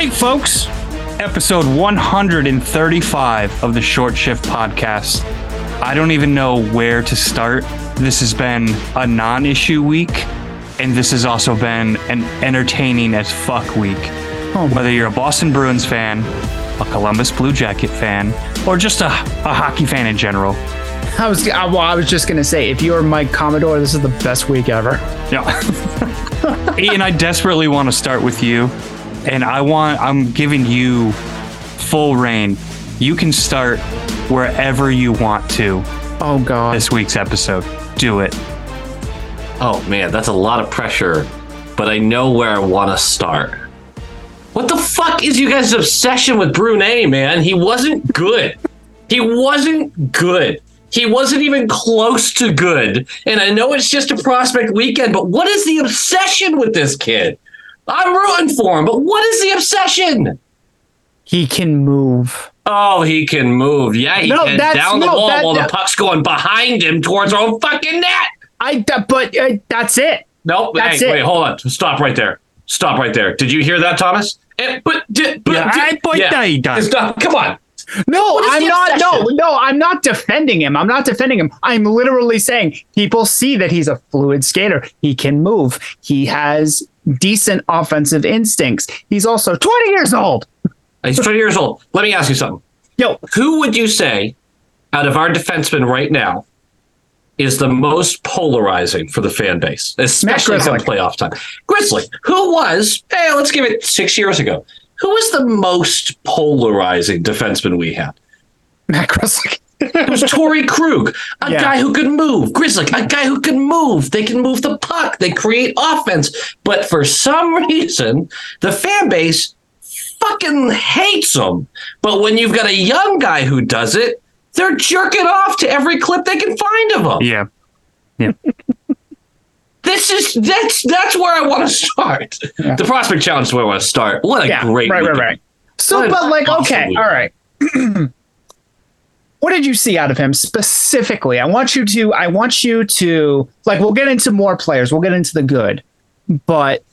Hi, folks. Episode 135 of the Short Shift Podcast. I don't even know where to start. This has been a non issue week, and this has also been an entertaining as fuck week. Oh. Whether you're a Boston Bruins fan, a Columbus Blue Jacket fan, or just a, a hockey fan in general. I was I, well, I was just gonna say, if you're Mike Commodore, this is the best week ever. Yeah. Ian, I desperately want to start with you, and I want I'm giving you full reign. You can start wherever you want to Oh God. this week's episode. Do it. Oh man, that's a lot of pressure, but I know where I want to start. What the fuck is you guys' obsession with Brunet, man? He wasn't good. He wasn't good. He wasn't even close to good. And I know it's just a prospect weekend, but what is the obsession with this kid? I'm rooting for him, but what is the obsession? He can move. Oh, he can move. Yeah, he No, can down the no, wall that- while that- the puck's going behind him towards our own fucking net. I but uh, that's it. Nope. That's hey, it. wait, hold on. Stop right there. Stop right there. Did you hear that, Thomas? Eh, but, di- but Yeah, di- I put that down. Stop. Come on. No, I'm not. No, no, I'm not defending him. I'm not defending him. I'm literally saying people see that he's a fluid skater. He can move. He has decent offensive instincts. He's also 20 years old. He's 20 years old. Let me ask you something. Yo, Who would you say out of our defensemen right now is the most polarizing for the fan base, especially come playoff time? Grizzly. Who was, hey, let's give it six years ago. Who was the most polarizing defenseman we had? Matt Grzelcyk. It was Torrey Krug, a Yeah. guy who could move. Grizzly, a guy who can move. They can move the puck. They create offense. But for some reason, the fan base fucking hates them. But when you've got a young guy who does it, they're jerking off to every clip they can find of him. Yeah. Yeah. this is that's that's where I want to start. The prospect challenge is where I want to start. What a Yeah, great right, right, weekend. right. So, What but like, awesome okay, week. all right. what did you see out of him specifically? I want you to, I want you to, like, we'll get into more players. We'll get into the good, but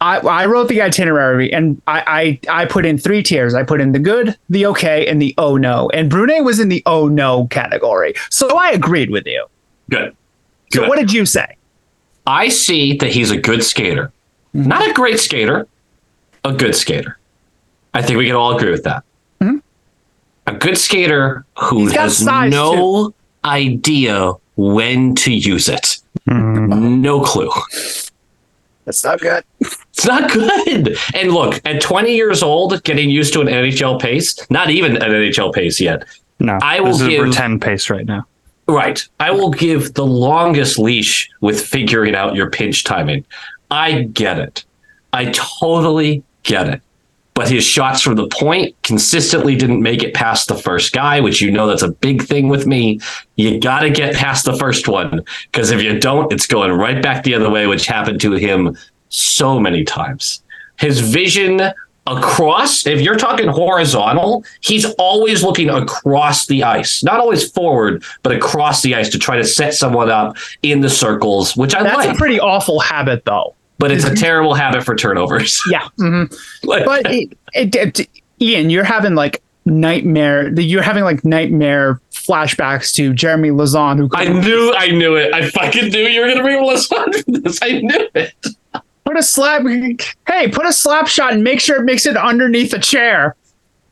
I, I wrote the itinerary and I, I, I put in three tiers. I put in the good, the okay, and the oh no. And Brunet was in the oh no category. So I agreed with you. Good. So Good. what did you say? I see that he's a good skater. Not a great skater, a good skater. I think we can all agree with that. A good skater who. He's got has size, no idea when to use it. Mm-hmm. No clue. That's not good. It's not good. And look, at 20 years old, getting used to an NHL pace, not even an NHL pace yet. No. I will this is a give- pretend pace right now. Right. I will give the longest leash with figuring out your pinch timing. I get it. I totally get it. But his shots from the point consistently didn't make it past the first guy, which you know that's a big thing with me. You got to get past the first one because if you don't, it's going right back the other way, which happened to him so many times. His vision across, if you're talking horizontal, he's always looking across the ice, not always forward, but across the ice to try to set someone up in the circles, which I That's like. a pretty awful habit, though. But it's a terrible habit for turnovers. Yeah. mhm. Like- But it, it, it- Ian, you're having like nightmare. You're having like nightmare flashbacks to Jeremy Lauzon, who I knew, I knew it. I fucking knew you were gonna bring for this. I knew it. put a slap. Hey, put a slap shot and make sure it makes it underneath a chair.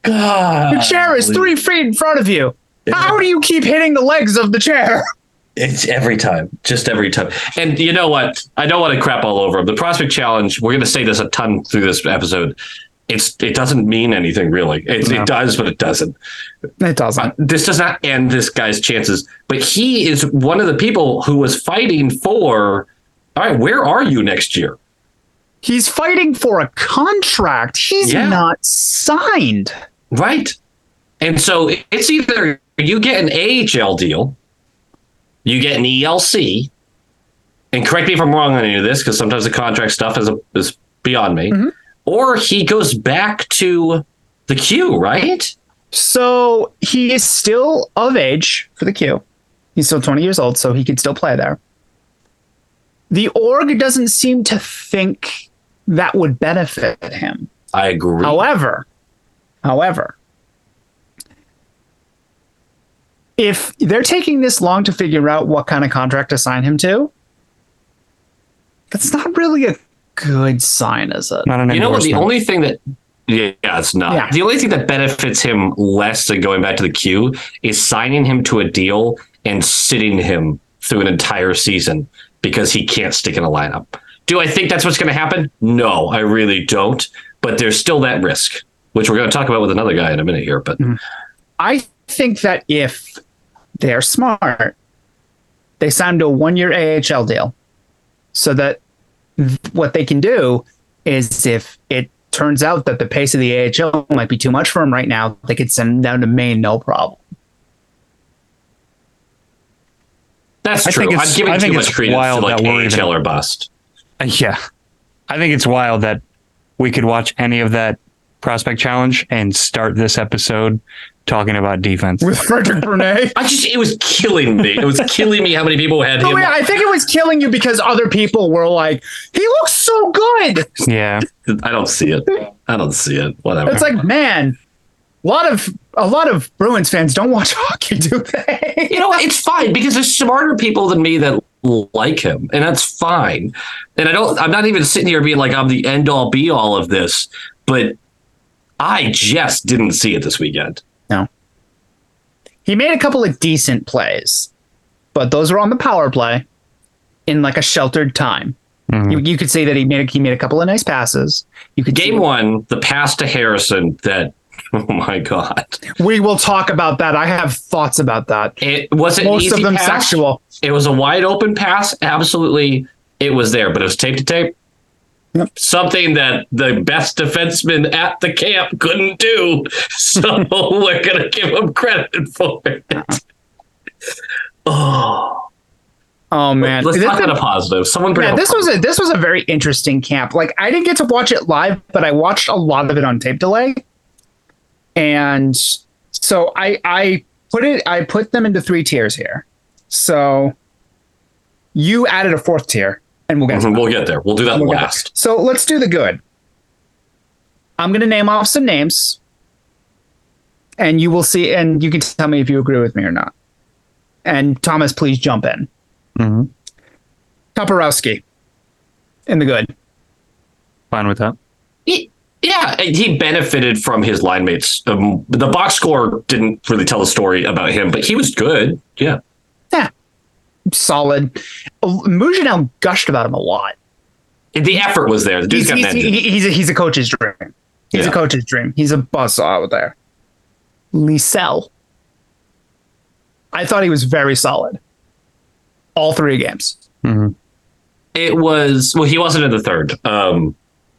God, The chair is three feet in front of you. How do you keep hitting the legs of the chair? It's every time, just every time. And you know what? I don't want to crap all over him. The prospect challenge. We're going to say this a ton through this episode. It's it doesn't mean anything really. It, No. it does, but it doesn't. It doesn't. This does not end this guy's chances. But he is one of the people who was fighting for. All right, where are you next year? He's fighting for a contract. He's Yeah. not signed. Right. And so it's either you get an AHL deal, you get an ELC, and correct me if I'm wrong on any of this, because sometimes the contract stuff is, is beyond me, mm-hmm. or he goes back to the queue, right? So he is still of age for the Q. He's still 20 years old, so he could still play there. The org doesn't seem to think that would benefit him. I agree. However, however, if they're taking this long to figure out what kind of contract to sign him to, that's not really a good sign, is it? Not an you know what? The only thing that yeah, yeah, it's not. Yeah. The only thing that benefits him less than going back to the queue is signing him to a deal and sitting him through an entire season because he can't stick in a lineup. Do I think that's what's going to happen? No, I really don't. But there's still that risk, which we're going to talk about with another guy in a minute here. But mm-hmm. I think that if they're smart, they signed a one year AHL deal so that th- what they can do is if it turns out that the pace of the AHL might be too much for him right now, they could send them down to Maine, no problem. that's I true. think I'm giving I think too it's much credence to wild like that we're even- AHL or bust. Uh, Yeah. I think it's wild that we could watch any of that prospect challenge and start this episode talking about defense. With Frederick Brunet. I just it was killing me. It was killing me how many people had No, him. wait, I think it was killing you because other people were like, he looks so good. Yeah. I don't see it. I don't see it. Whatever. It's like, man, a lot of a lot of Bruins fans don't watch hockey, do they? you know what? It's fine because there's smarter people than me that like him, and that's fine. And I don't. I'm not even sitting here being like I'm the end all be all of this, but I just didn't see it this weekend. No. He made a couple of decent plays, but those were on the power play in like a sheltered time. Mm-hmm. You, you could say that he made a, he made a couple of nice passes. You could Game see- one, the pass to Harrison. That oh my god, We will talk about that. I have thoughts about that. it was an Most easy of them pass. sexual. It was a wide open pass. Absolutely, it was there, but it was tape to tape. Something that the best defenseman at the camp couldn't do. So we're gonna give him credit for it. Oh, Oh man, let's This- talk about a positive. Someone bring yeah, this was a this was a very interesting camp. Like I didn't get to watch it live, but I watched a lot of it on tape delay. And so I I put it I put them into three tiers here. So you added a fourth tier, and we'll get to that. We'll get there. We'll do that We'll last. So let's do the good. I'm gonna name off some names, and you will see, and you can tell me if you agree with me or not. And Thomas, please jump in. Mhm. Toporowski in the good. Fine with that. He- yeah, he benefited from his line mates. Um, the box score didn't really tell the story about him, but he was good. Yeah. Yeah, solid. Mougenel gushed about him a lot. The effort was there. The dude's He's, got an he's, engine. he's, a, he's a coach's dream. He's Yeah. a coach's dream. He's a buzzsaw out there. Lysell. I thought he was very solid. All three games. It was well, he wasn't in the third. Um,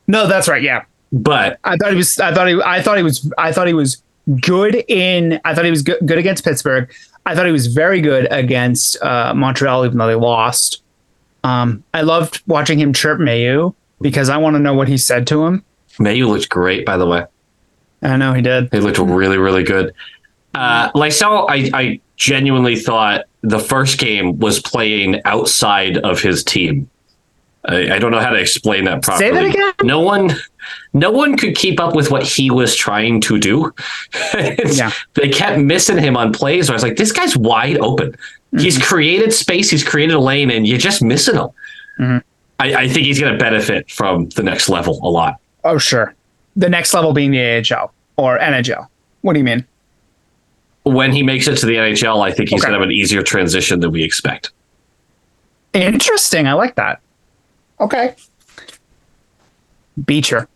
No, that's right. Yeah, but I thought he was. I thought he. I thought he was. I thought he was good in. I thought he was good, good against Pittsburgh. I thought he was very good against uh, Montreal, even though they lost. Um, I loved watching him chirp Mailloux because I want to know what he said to him. Mailloux looked great, by the way. I know he did. He looked really, really good. Uh, Lysell, I, I genuinely thought the first game was playing outside of his team. I, I don't know how to explain that properly. Say that again? No one, no one could keep up with what he was trying to do. Yeah. They kept missing him on plays. Where I was like, this guy's wide open. Mm-hmm. He's created space. He's created a lane, and you're just missing him. Mm-hmm. I, I think he's going to benefit from the next level a lot. Oh, sure. The next level being the AHL or NHL. What do you mean? When he makes it to the NHL, I think he's Okay. going to have an easier transition than we expect. Interesting. I like that. Okay. Beecher.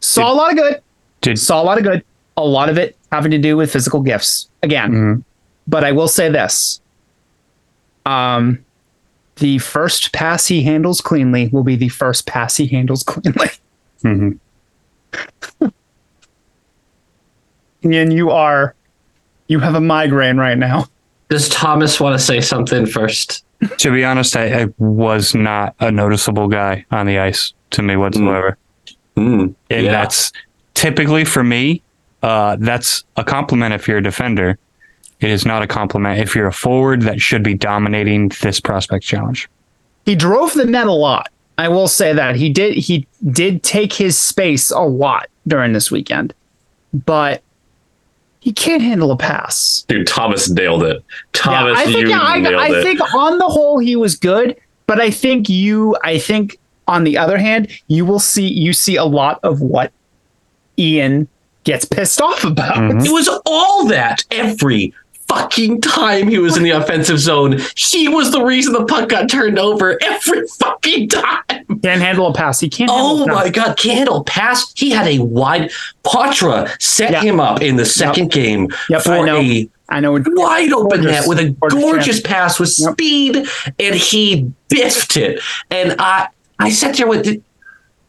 Saw a lot of good. Did Saw a lot of good. A lot of it having to do with physical gifts. Again. But I will say this. Um the first pass he handles cleanly will be the first pass he handles cleanly. Mm-hmm. and you are you have a migraine right now. Does Thomas want to say something first? to be honest, I, I was not a noticeable guy on the ice to me whatsoever. Mm, and yeah. that's typically for me uh, that's a compliment if you're a defender it is not a compliment if you're a forward that should be dominating this prospect challenge he drove the net a lot. I will say that he did he did take his space a lot during this weekend, but he can't handle a pass. Dude, Thomas nailed it. Thomas, I think you I, nailed I it. think on the whole he was good, but I think you I think on the other hand you will see you see a lot of what Ian gets pissed off about. Mm-hmm. It was all that every fucking time he was in the offensive zone. He was the reason the puck got turned over every fucking time. Can't handle a pass. He can't. Oh handle a oh my pass. god, Candle pass. He had a wide Poitras set Yeah. him up in the second game Yep, I for know. a I know. wide open Gorgeous. net with a Gorgeous gorgeous pass with Yep. speed, and he biffed it. And I, I sat there with,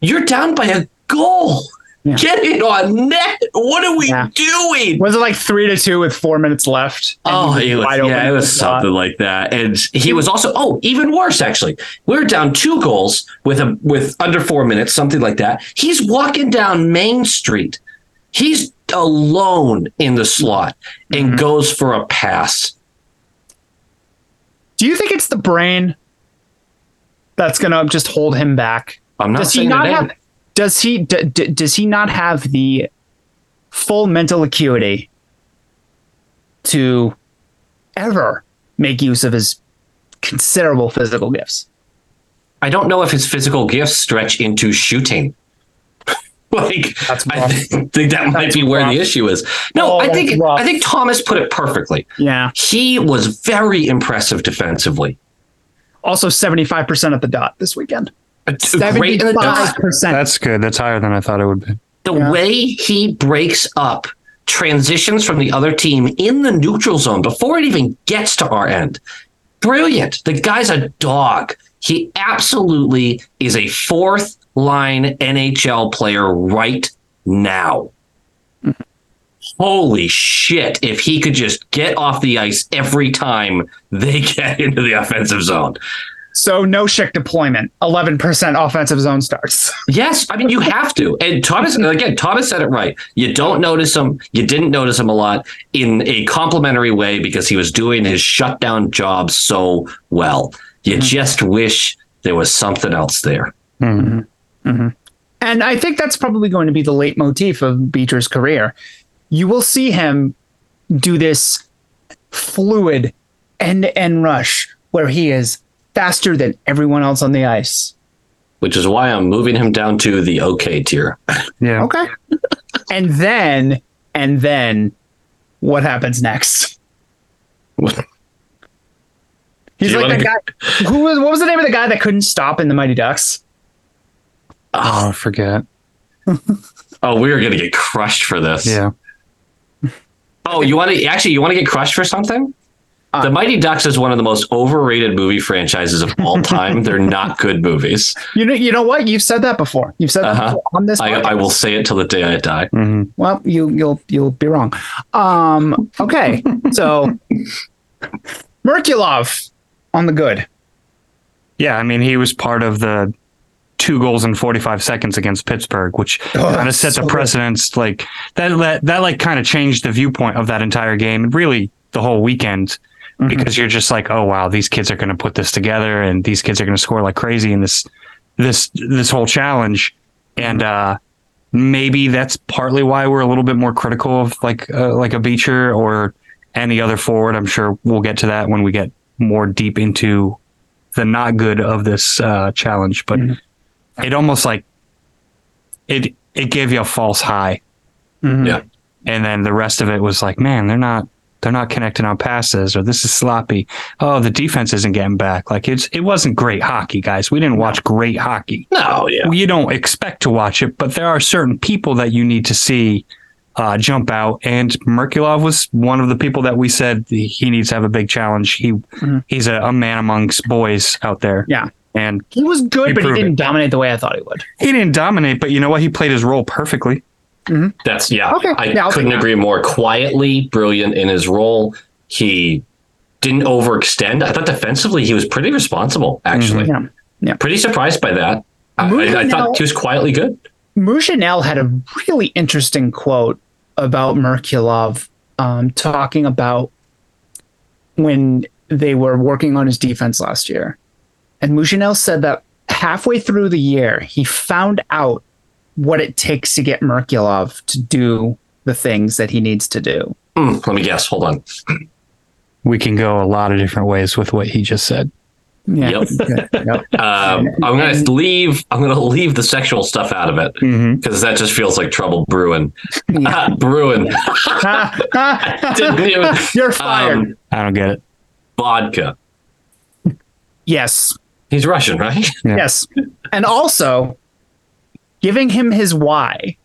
you're down by a goal. Yeah. Get it on net. What are we Yeah. doing? Was it like three to two with four minutes left? Oh, it was, yeah, it was something like that. And he was also, oh, even worse actually. We are down two goals with a with under four minutes, something like that. He's walking down Main Street. He's alone in the slot and Mm-hmm. goes for a pass. Do you think it's the brain that's gonna just hold him back? I'm not does he saying not have? Does he? D- d- does he not have the full mental acuity to ever make use of his considerable physical gifts? I don't know if his physical gifts stretch into shooting. like That's I think, think that might be where rough. the issue is. No, Oh, I think rough. I think Thomas put it perfectly. Yeah. He was very impressive defensively. Also, seventy-five percent at the dot this weekend. A- a great- Seventy-five percent. that's good that's higher than i thought it would be the Yeah. way he breaks up transitions from the other team in the neutral zone before it even gets to our end. Brilliant. The guy's a dog. He absolutely is a fourth line NHL player right now. Mm-hmm. Holy shit. If he could just get off the ice every time they get into the offensive zone. So no Schick deployment. Eleven percent offensive zone starts. Yes, I mean you have to. And Thomas again, Thomas said it right. You don't notice him. You didn't notice him a lot in a complimentary way because he was doing his shutdown job so well. You mm-hmm. just wish there was something else there. Mm-hmm. Mm-hmm. And I think that's probably going to be the leitmotif of Beecher's career. You will see him do this fluid end to end rush where he is faster than everyone else on the ice. Which is why I'm moving him down to the okay tier. yeah Okay. and then, and then what happens next? He's like that wanna guy. Who was, what was the name of the guy that couldn't stop in the Mighty Ducks? oh i forget Oh, we are gonna get crushed for this. yeah Oh, you want to actually you want to get crushed for something? Uh, the Mighty Ducks is one of the most overrated movie franchises of all time. They're not good movies. You know, you know what? You've said that before. You've said that Uh-huh. before on this. I, I will say it till the day I die. Mhm. Well, you you'll you'll be wrong. Um, okay, so Merkulov on the good. yeah i mean he was part of the two goals in 45 seconds against Pittsburgh, which Oh, kind of set so the good. precedence. Like that, that, that like kind of changed the viewpoint of that entire game and really the whole weekend Mm-hmm. because you're just like, oh wow, these kids are going to put this together and these kids are going to score like crazy in this, this, this whole challenge. And, uh, maybe that's partly why we're a little bit more critical of like, uh, like a Beecher or any other forward. I'm sure we'll get to that when we get more deep into the not good of this uh, challenge, but it almost like it it gave you a false high, Yeah. and then the rest of it was like, man, they're not they're not connecting on passes, or this is sloppy. Oh, the defense isn't getting back. Like it's it wasn't great hockey, guys. We didn't watch great hockey. No, yeah. You don't expect to watch it, but there are certain people that you need to see uh, jump out, and Merkulov was one of the people that we said he needs to have a big challenge. He he's a, a man amongst boys out there. Yeah. And He was good, He but he didn't it. dominate the way I thought he would. he didn't dominate, but you know what? He played his role perfectly. That's yeah. Okay. I Yeah, couldn't take that. agree more. Quietly brilliant in his role. He didn't overextend. I thought defensively he was pretty responsible. Actually, Yeah. Yeah. pretty surprised by that. I, I, I thought he was quietly good. Mougenel had a really interesting quote about Merkulov, um, talking about when they were working on his defense last year. And Mougenel said that halfway through the year, he found out what it takes to get Merkulov to do the things that he needs to do. Hmm, let me guess. Hold on. We can go a lot of different ways with what he just said. Yeah. Yep. Yep. Um, I'm gonna leave. I'm gonna leave the sexual stuff out of it because that just feels like trouble brewing. brewing. Didn't even- You're fired. Um, I don't get it. vodka. yes. He's Russian, right? Yeah. Yes. And also giving him his why.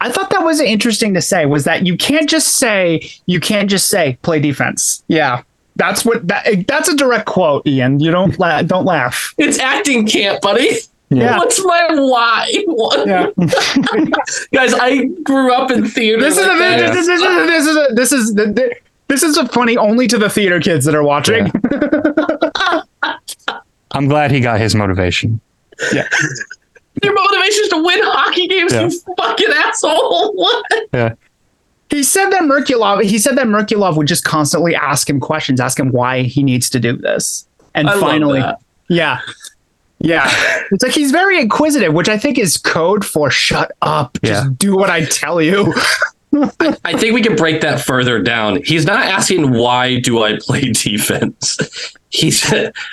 I thought that was interesting to say was that you can't just say you can't just say play defense. Yeah. That's what that eh, that's a direct quote, Ian. You don't la- don't laugh. It's acting camp, buddy. Yeah. What's my why? What? Yeah. Guys, I grew up in theater. This is a, like that. this, is a, this is a, this is the, the, this is a funny only to the theater kids that are watching. I'm glad he got his motivation. Yeah. Your motivation is to win hockey games, Yeah. you fucking asshole. What? Yeah. He said that Merkulov. He said that Merkulov would just constantly ask him questions, ask him why he needs to do this, and I finally, yeah, yeah. It's like he's very inquisitive, which I think is code for "shut up, just Yeah. do what I tell you." I think we can break that further down. He's not asking why do I play defense. He's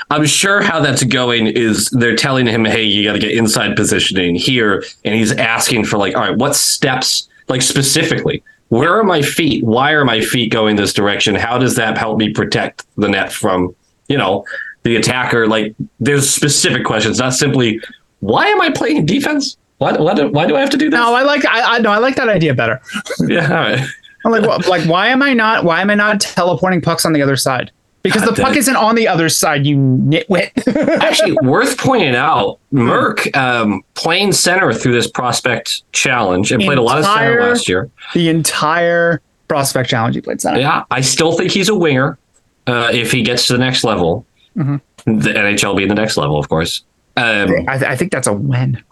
I'm sure how that's going is they're telling him, hey, you gotta get inside positioning here. And he's asking for like, all right, what steps, like specifically, where are my feet? Why are my feet going this direction? How does that help me protect the net from, you know, the attacker? Like there's specific questions, not simply why am I playing defense? Why, why, do, why do I have to do this? No, I like I, I no, I like that idea better. yeah, all right. I'm like, what, like, why am I not? Why am I not teleporting pucks on the other side? Because the God, puck isn't on the other side, you nitwit. Actually, worth pointing out, Merck um, playing center through this prospect challenge and played a lot of center last year. the entire prospect challenge he played center. Yeah, I still think he's a winger uh, if he gets to the next level. The NHL being the next level, of course. Um, I, I think that's a win.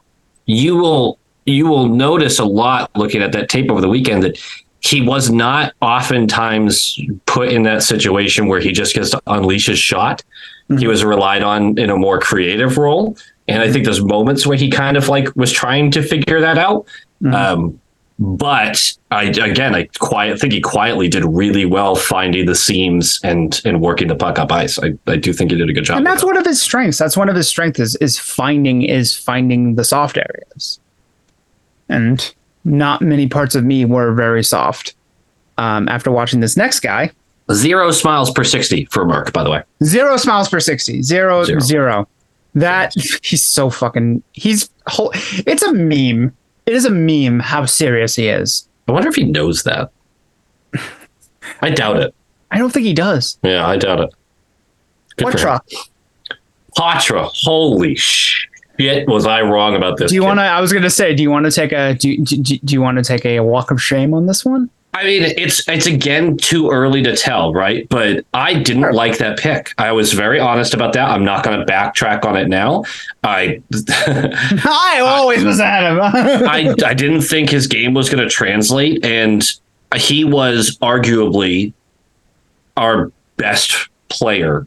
You will you will notice a lot looking at that tape over the weekend that he was not oftentimes put in that situation where he just gets to unleash his shot. Mm-hmm. He was relied on in a more creative role. And I think mm-hmm. there's moments where he kind of like was trying to figure that out. Mm-hmm. Um, but I again, I quiet think he quietly did really well finding the seams and and working the puck up ice. I, I do think he did a good job. and that's that. one of his strengths. That's one of his strengths is, is finding is finding the soft areas, and not many parts of me were very soft. Um, after watching this next guy, zero smiles per sixty for Merck, by the way. zero smiles per 60 zero Zero. zero. that he's so fucking he's whole it's a meme it is a meme how serious he is I wonder if he knows that. I doubt it. i don't think he does Yeah, I doubt it. Good for Poitras, holy shit! Was I wrong about this? do you want to i was going to say do you want to take a do do, do you want to take a walk of shame on this one I mean, it's it's again too early to tell, right? But I didn't like that pick. I was very honest about that. I'm not going to backtrack on it now. I I always was at him. I I didn't think his game was going to translate, and he was arguably our best player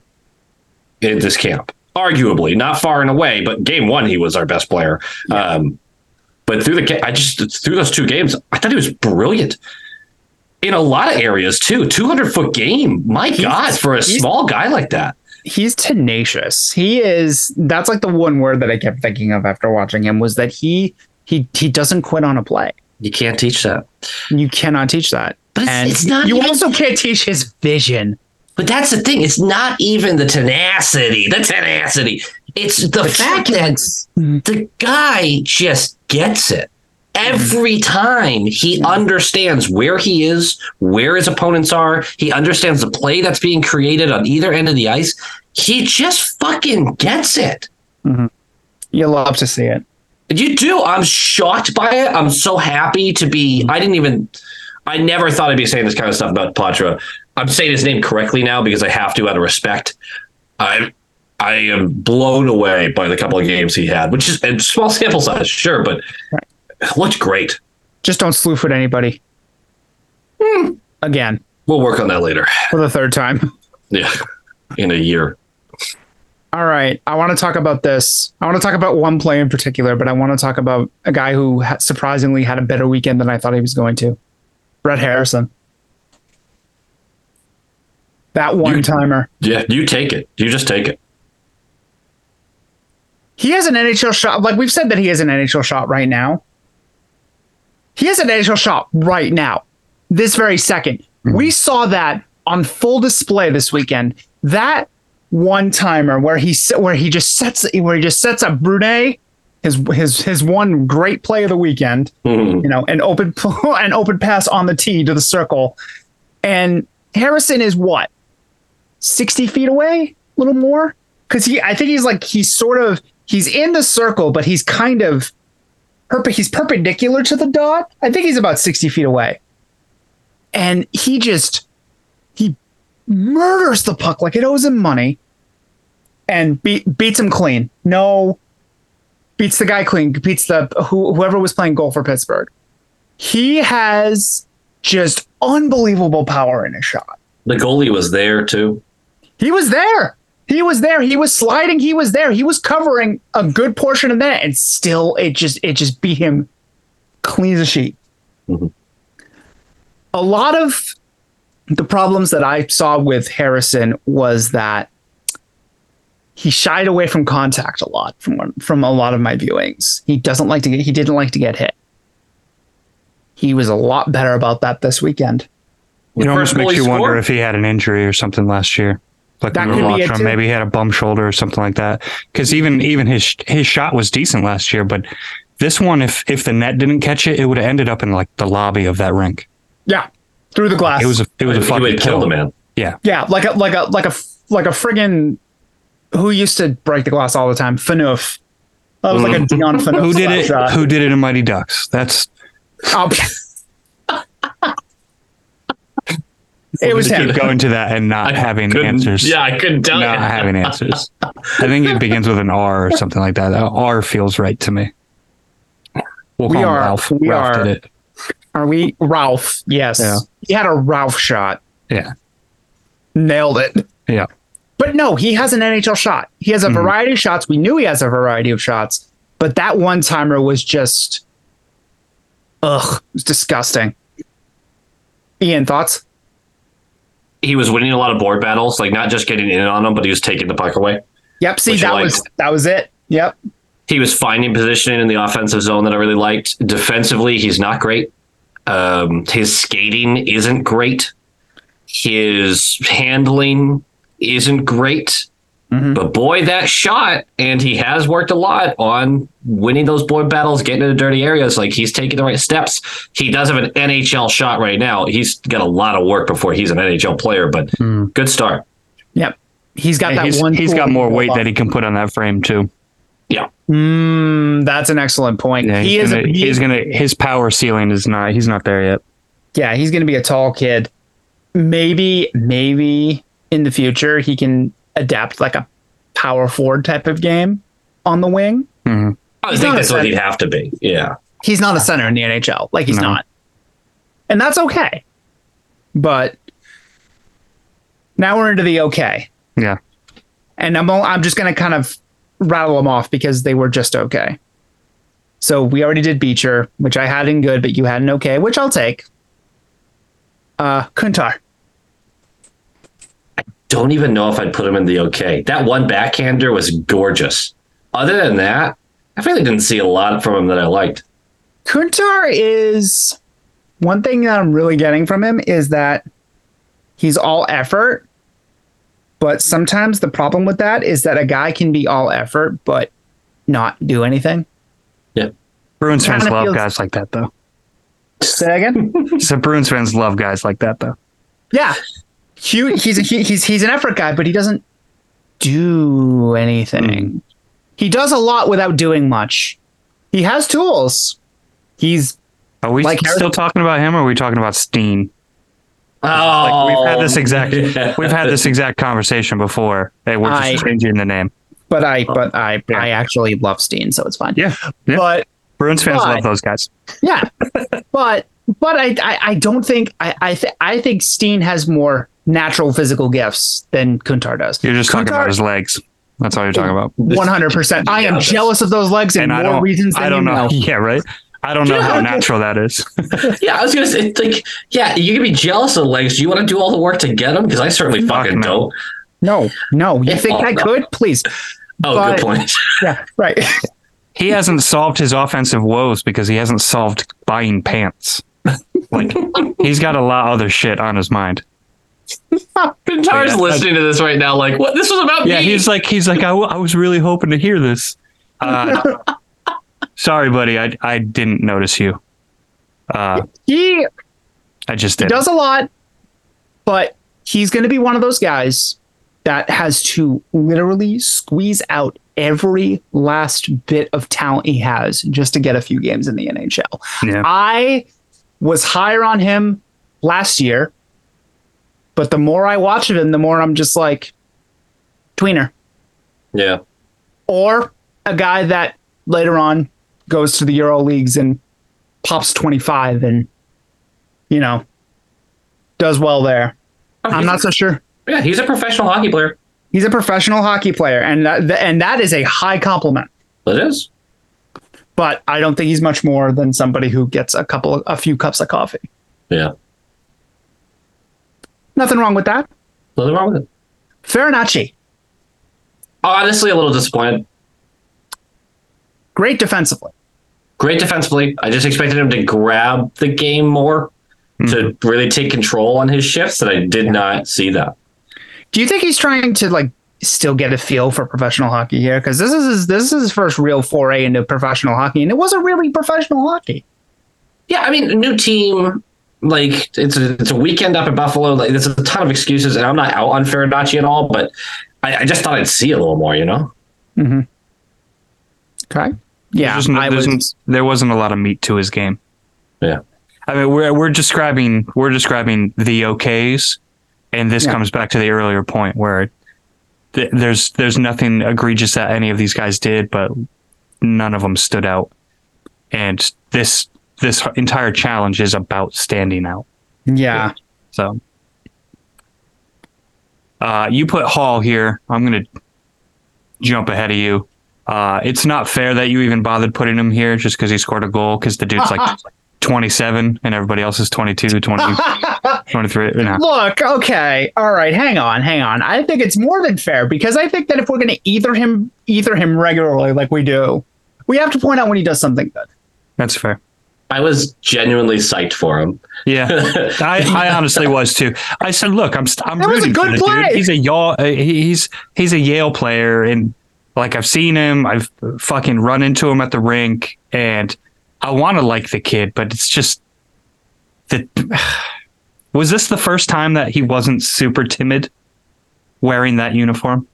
in this camp. Arguably, not far and away, but game one he was our best player. Um, but through the I just through those two games, I thought he was brilliant in a lot of areas too. Two hundred foot game, my God, for a small guy like that. he's tenacious. He is. That's like the one word that I kept thinking of after watching him was that he he he doesn't quit on a play. You can't teach that. You cannot teach that. But it's- and it's not You even- also can't teach his vision. But that's the thing. It's not even the tenacity. The tenacity. It's the fact that the guy just gets it. Every time he understands where he is, where his opponents are, he understands the play that's being created on either end of the ice. He just fucking gets it. Mm-hmm. You love to see it. You do. I'm shocked by it. I'm so happy to be. I didn't even. I never thought I'd be saying this kind of stuff about Poitras. I'm saying his name correctly now because I have to out of respect. I I am blown away by the couple of games he had, which is a small sample size, sure, but looked great. Just don't sleuth at anybody. Hmm. Again We'll work on that later. for the third time. Yeah, in a year. All right. I want to talk about this. I want to talk about one play in particular, but I want to talk about a guy who surprisingly had a better weekend than I thought he was going to. Brett Harrison. That one timer. Yeah, you take it. You just take it. He has an NHL shot. Like we've said that he has an NHL shot right now. He has an NHL shot right now. This very 2nd We saw that on full display this weekend. That one timer where he where he just sets where he just sets up Brunet, his his his one great play of the weekend. Mhm. You know, an open an open pass on the tee to the circle, and Harrison is what sixty feet away, a little more, because he I think he's like he's sort of he's in the circle, but he's kind of perp- he's perpendicular to the dot. I think he's about sixty feet away, and he just he murders the puck like it owes him money, and beat, beats him clean. No, beats the guy clean. Beats the who, whoever was playing goal for Pittsburgh. He has just unbelievable power in his shot. The goalie was there too. He was there. He was there. He was sliding. He was there. He was covering a good portion of that, and still, it just it just beat him clean as a sheet. Mhm. A lot of the problems that I saw with Harrison was that he shied away from contact a lot from from a lot of my viewings. He doesn't like to get. He didn't like to get hit. He was a lot better about that this weekend. It almost makes he you wonder if he had an injury or something last year. Like That we could were be watching him, maybe he had a bum shoulder or something like that. Because even even his his shot was decent last year, but this one, if if the net didn't catch it, it would have ended up in like the lobby of that rink. Yeah, through the glass. It was a it was a he fucking would have killed kill. the man. Yeah, Yeah, like a like a like a like a friggin' who used to break the glass all the time. Phaneuf. That was like a mm-hmm. Dion Phaneuf. who did it? Shot. Who did it in Mighty Ducks? That's Oh, it was just him. keep going to that and not having answers. Yeah, I couldn't tell not you. having answers. I think it begins with an R or something like that. R feels right to me. We'll We call him are- Ralph. we Ralph are- did it. Are we Ralph? Yes. Yeah. He had a Ralph shot. Yeah, Nailed it. yeah. But no, he has an NHL shot. He has a mm-hmm. variety of shots. We knew he has a variety of shots, but that one timer was just, ugh, it was disgusting. Ian, thoughts? He was winning a lot of board battles, like not just getting in on them, but he was taking the puck away. Yep. See, that was that was it. Yep. He was finding positioning in the offensive zone that I really liked. Defensively, he's not great. Um, his skating isn't great. His handling isn't great. But boy, that shot, and he has worked a lot on winning those board battles, getting into dirty areas. Like he's taking the right steps. He does have an NHL shot right now. He's got a lot of work before he's an NHL player, but good start. Yep. He's got And that he's one. he's tool got more weight that he can put on that frame too. Yeah. Mm, that's an excellent point. Yeah, he he's is. gonna, he- he's gonna his power ceiling is not he's not there yet. Yeah, he's going to be a tall kid. Maybe, maybe in the future he can adapt like a power forward type of game on the wing. I think that's what he'd have to be. Yeah. He's not a center in the NHL. Like he's No. not. And that's okay. But now we're into the okay. Yeah. And I'm all, I'm just going to kind of rattle them off because they were just okay. So we already did Beecher, which I had in good, but you had in okay, which I'll take. Uh Kuntar. Don't even know if I'd put him in the okay. That one backhander was gorgeous. Other than that, I really didn't see a lot from him that I liked. Kuntar is one thing that I'm really getting from him is that he's all effort. But sometimes the problem with that is that a guy can be all effort but not do anything. Yeah. Bruins fans love feels- guys like that, though. Say that again? So Bruins fans love guys like that, though. yeah. He, he's a, he, he's he's an effort guy, but he doesn't do anything. Hmm. He does a lot without doing much. He has tools. He's Are we Like still talking about him, or are we talking about Steen? Oh, Like we've had oh, this exact yeah. we've had this exact conversation before. Hey, we're just I- changing the name. but I oh. but I Yeah. I actually love Steen, so it's fine. Yeah, yeah. But Bruins fans But- love those guys. Yeah, but but I I, I don't think I I, th- I think Steen has more natural physical gifts than Kuntar does. You're just talking about his legs. That's all you're talking about. One hundred percent. I am jealous of those legs and, And more reasons than I don't you know. know. Yeah, right. I don't know how natural that is. Yeah, I was gonna say, it's like, yeah, you can be jealous of legs. Do you want to do all the work to get them? Because I certainly fucking no. don't. No, no. You think Oh, I no. could? Please. Oh, But- good point. Yeah. Right. He hasn't solved his offensive woes because he hasn't solved buying pants. Like he's got a lot of other shit on his mind. Pintar's Yeah. listening to this right now, like, what? This was about Yeah, me. he's like he's like I, w- I was really hoping to hear this. Uh, sorry, buddy, I I didn't notice you. Uh, he I just did. he does a lot, but he's going to be one of those guys that has to literally squeeze out every last bit of talent he has just to get a few games in the NHL. Yeah. I was higher on him last year, but the more I watch of him, the more I'm just like tweener yeah. or a guy that later on goes to the Euro leagues and pops 25 and you know does well there. Oh, I'm not so sure. Yeah, he's a professional hockey player. He's a professional hockey player, and that, and that is a high compliment. It is. But I don't think he's much more than somebody who gets a couple, a few cups of coffee. Yeah. Nothing wrong with that. Nothing wrong with it. Farinacci, Honestly, a little disappointed. great defensively. Great defensively. I just expected him to grab the game more, to hmm. really take control on his shifts, and I did not see that. Do you think he's trying to like still get a feel for professional hockey here? Because this is his, this is his first real foray into professional hockey, and it wasn't really professional hockey. Yeah, I mean, new team. Like it's a it's a weekend up in Buffalo. Like there's a ton of excuses, and I'm not out on Farinacci at all. But I, I just thought I'd see a little more. You know. Mm-hmm. Okay. Yeah, There's no- I there's was. n- there wasn't a lot of meat to his game. Yeah. I mean, we're we're describing we're describing the okays, and this Yeah. comes back to the earlier point where th- there's there's nothing egregious that any of these guys did, but none of them stood out. And this this entire challenge is about standing out. Yeah. So, uh, you put Hall here. I'm gonna jump ahead of you. Uh, it's not fair that you even bothered putting him here just because he scored a goal. Because the dude's like 27 and everybody else is 22, 20, 23. You know. Look, okay, all right, hang on, hang on. I think it's more than fair because I think that if we're going to either him, either him regularly like we do, we have to point out when he does something good. That's fair. I was genuinely psyched for him. Yeah, I, I honestly was too. I said, "Look, I'm st- I'm That was a rooting for good the play. dude. He's a y'all. Uh, he's he's a Yale player, and like I've seen him. I've fucking run into him at the rink, and I want to like the kid, but it's just that. Was this the first time that he wasn't super timid wearing that uniform?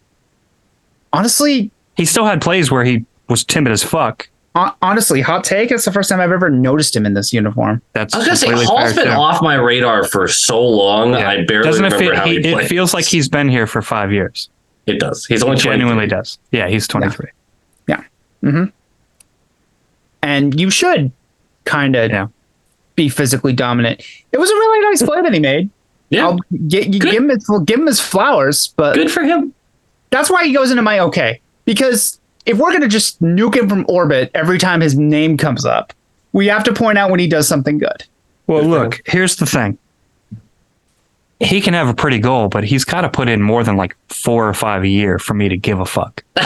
Honestly, He still had plays where he was timid as fuck. honestly, hot take. It's the first time I've ever noticed him in this uniform. That's I was gonna say completely Hall's been too. off my radar for so long. Yeah. I barely Doesn't it feel? how he, He, played. it feels like he's been here for five years. it does. He's only It genuinely does. Yeah, he's twenty three. Mm-hmm. And you should kind of Yeah. be physically dominant. It was a really nice play that he made. Yeah, I'll get you give him his, give him his flowers, but good for him. that's why he goes into my okay because if we're gonna just nuke him from orbit every time his name comes up, we have to point out when he does something good. Well, look, here's the thing. He can have a pretty goal, but he's got to put in more than like four or five a year for me to give a fuck.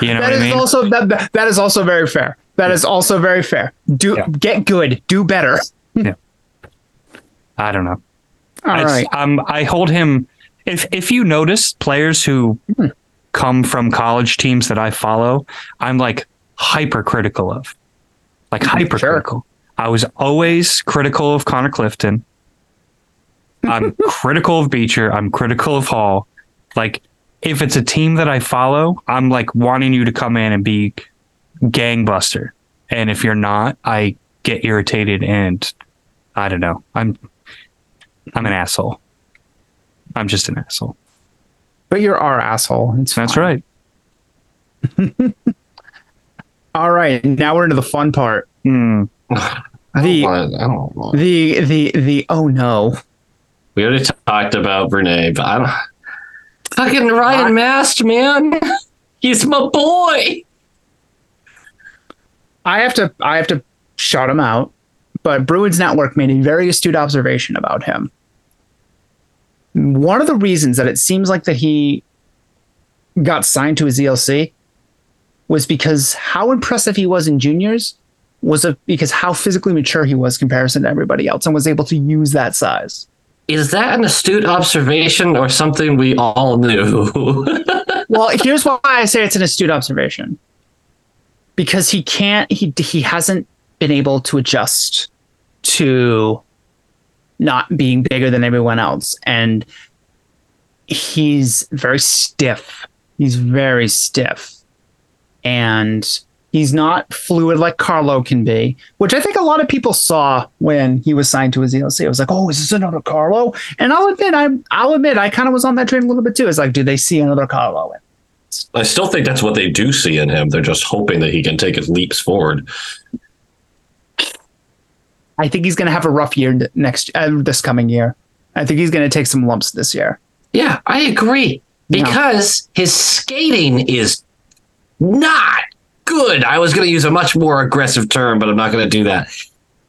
You know That what is I mean? also that, that- that is also very fair. That is also very fair. Do Yeah. get good, do better. I don't know. All right. um, I hold him. If if you notice players who Hmm. come from college teams that I follow, I'm like hypercritical of, like hypercritical. I was always critical of Connor Clifton. I'm critical of Beecher. I'm critical of Hall. Like, if it's a team that I follow, I'm like wanting you to come in and be gangbuster. And if you're not, I get irritated and I don't know. I'm I'm an asshole. I'm just an asshole. But you're our asshole. It's That's fine. right. All right. Now we're into the fun part. Hmm. I don't The- want. I don't want. The the the oh no. We already talked about Brunet, but I don't. Fucking Ryan Mast, man. He's my boy. I have to I have to shout him out. But Bruins Network made a very astute observation about him. One of the reasons that it seems like that he got signed to his ELC was because how impressive he was in juniors was a, because how physically mature he was in comparison to everybody else and was able to use that size. Is that an astute observation or something we all knew? well, here's why I say it's an astute observation. Because he can't he he hasn't been able to adjust to not being bigger than everyone else and he's very stiff. He's very stiff. And he's not fluid like Carlo can be, which I think a lot of people saw when he was signed to a ELC. I was like, oh, is this another Carlo? And I'll admit, I'm I'll admit I kind of was on that train a little bit too. It's like, do they see another Carlo? in I still think that's what they do see in him. They're just hoping that he can take his leaps forward. I think he's going to have a rough year next uh, this coming year. I think he's going to take some lumps this year. Yeah, I agree. Yeah. Because his skating is not good. I was going to use a much more aggressive term, but I'm not going to do that.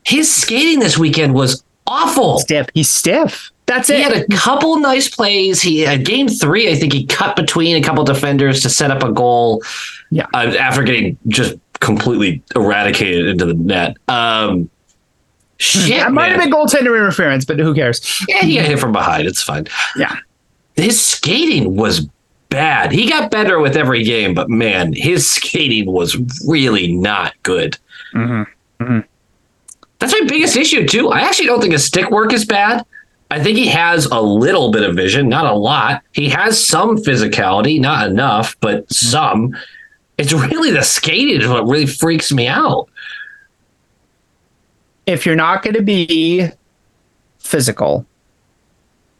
His skating this weekend was awful. Stiff. He's stiff. That's He it. He had a couple nice plays. He had game three. I think he cut between a couple defenders to set up a goal. Yeah. uh, after getting just completely eradicated into the net. Um, shit, that might have been goaltender interference, but who cares? Yeah, he got hit from behind. It's fine. Yeah. His skating was bad. He got better with every game, but man, his skating was really not good. Mm-hmm. That's my biggest issue too. I actually don't think his stick work is bad. I think he has a little bit of vision, not a lot. He has some physicality, not enough, but some. It's really the skating is what really freaks me out. If you're not going to be physical,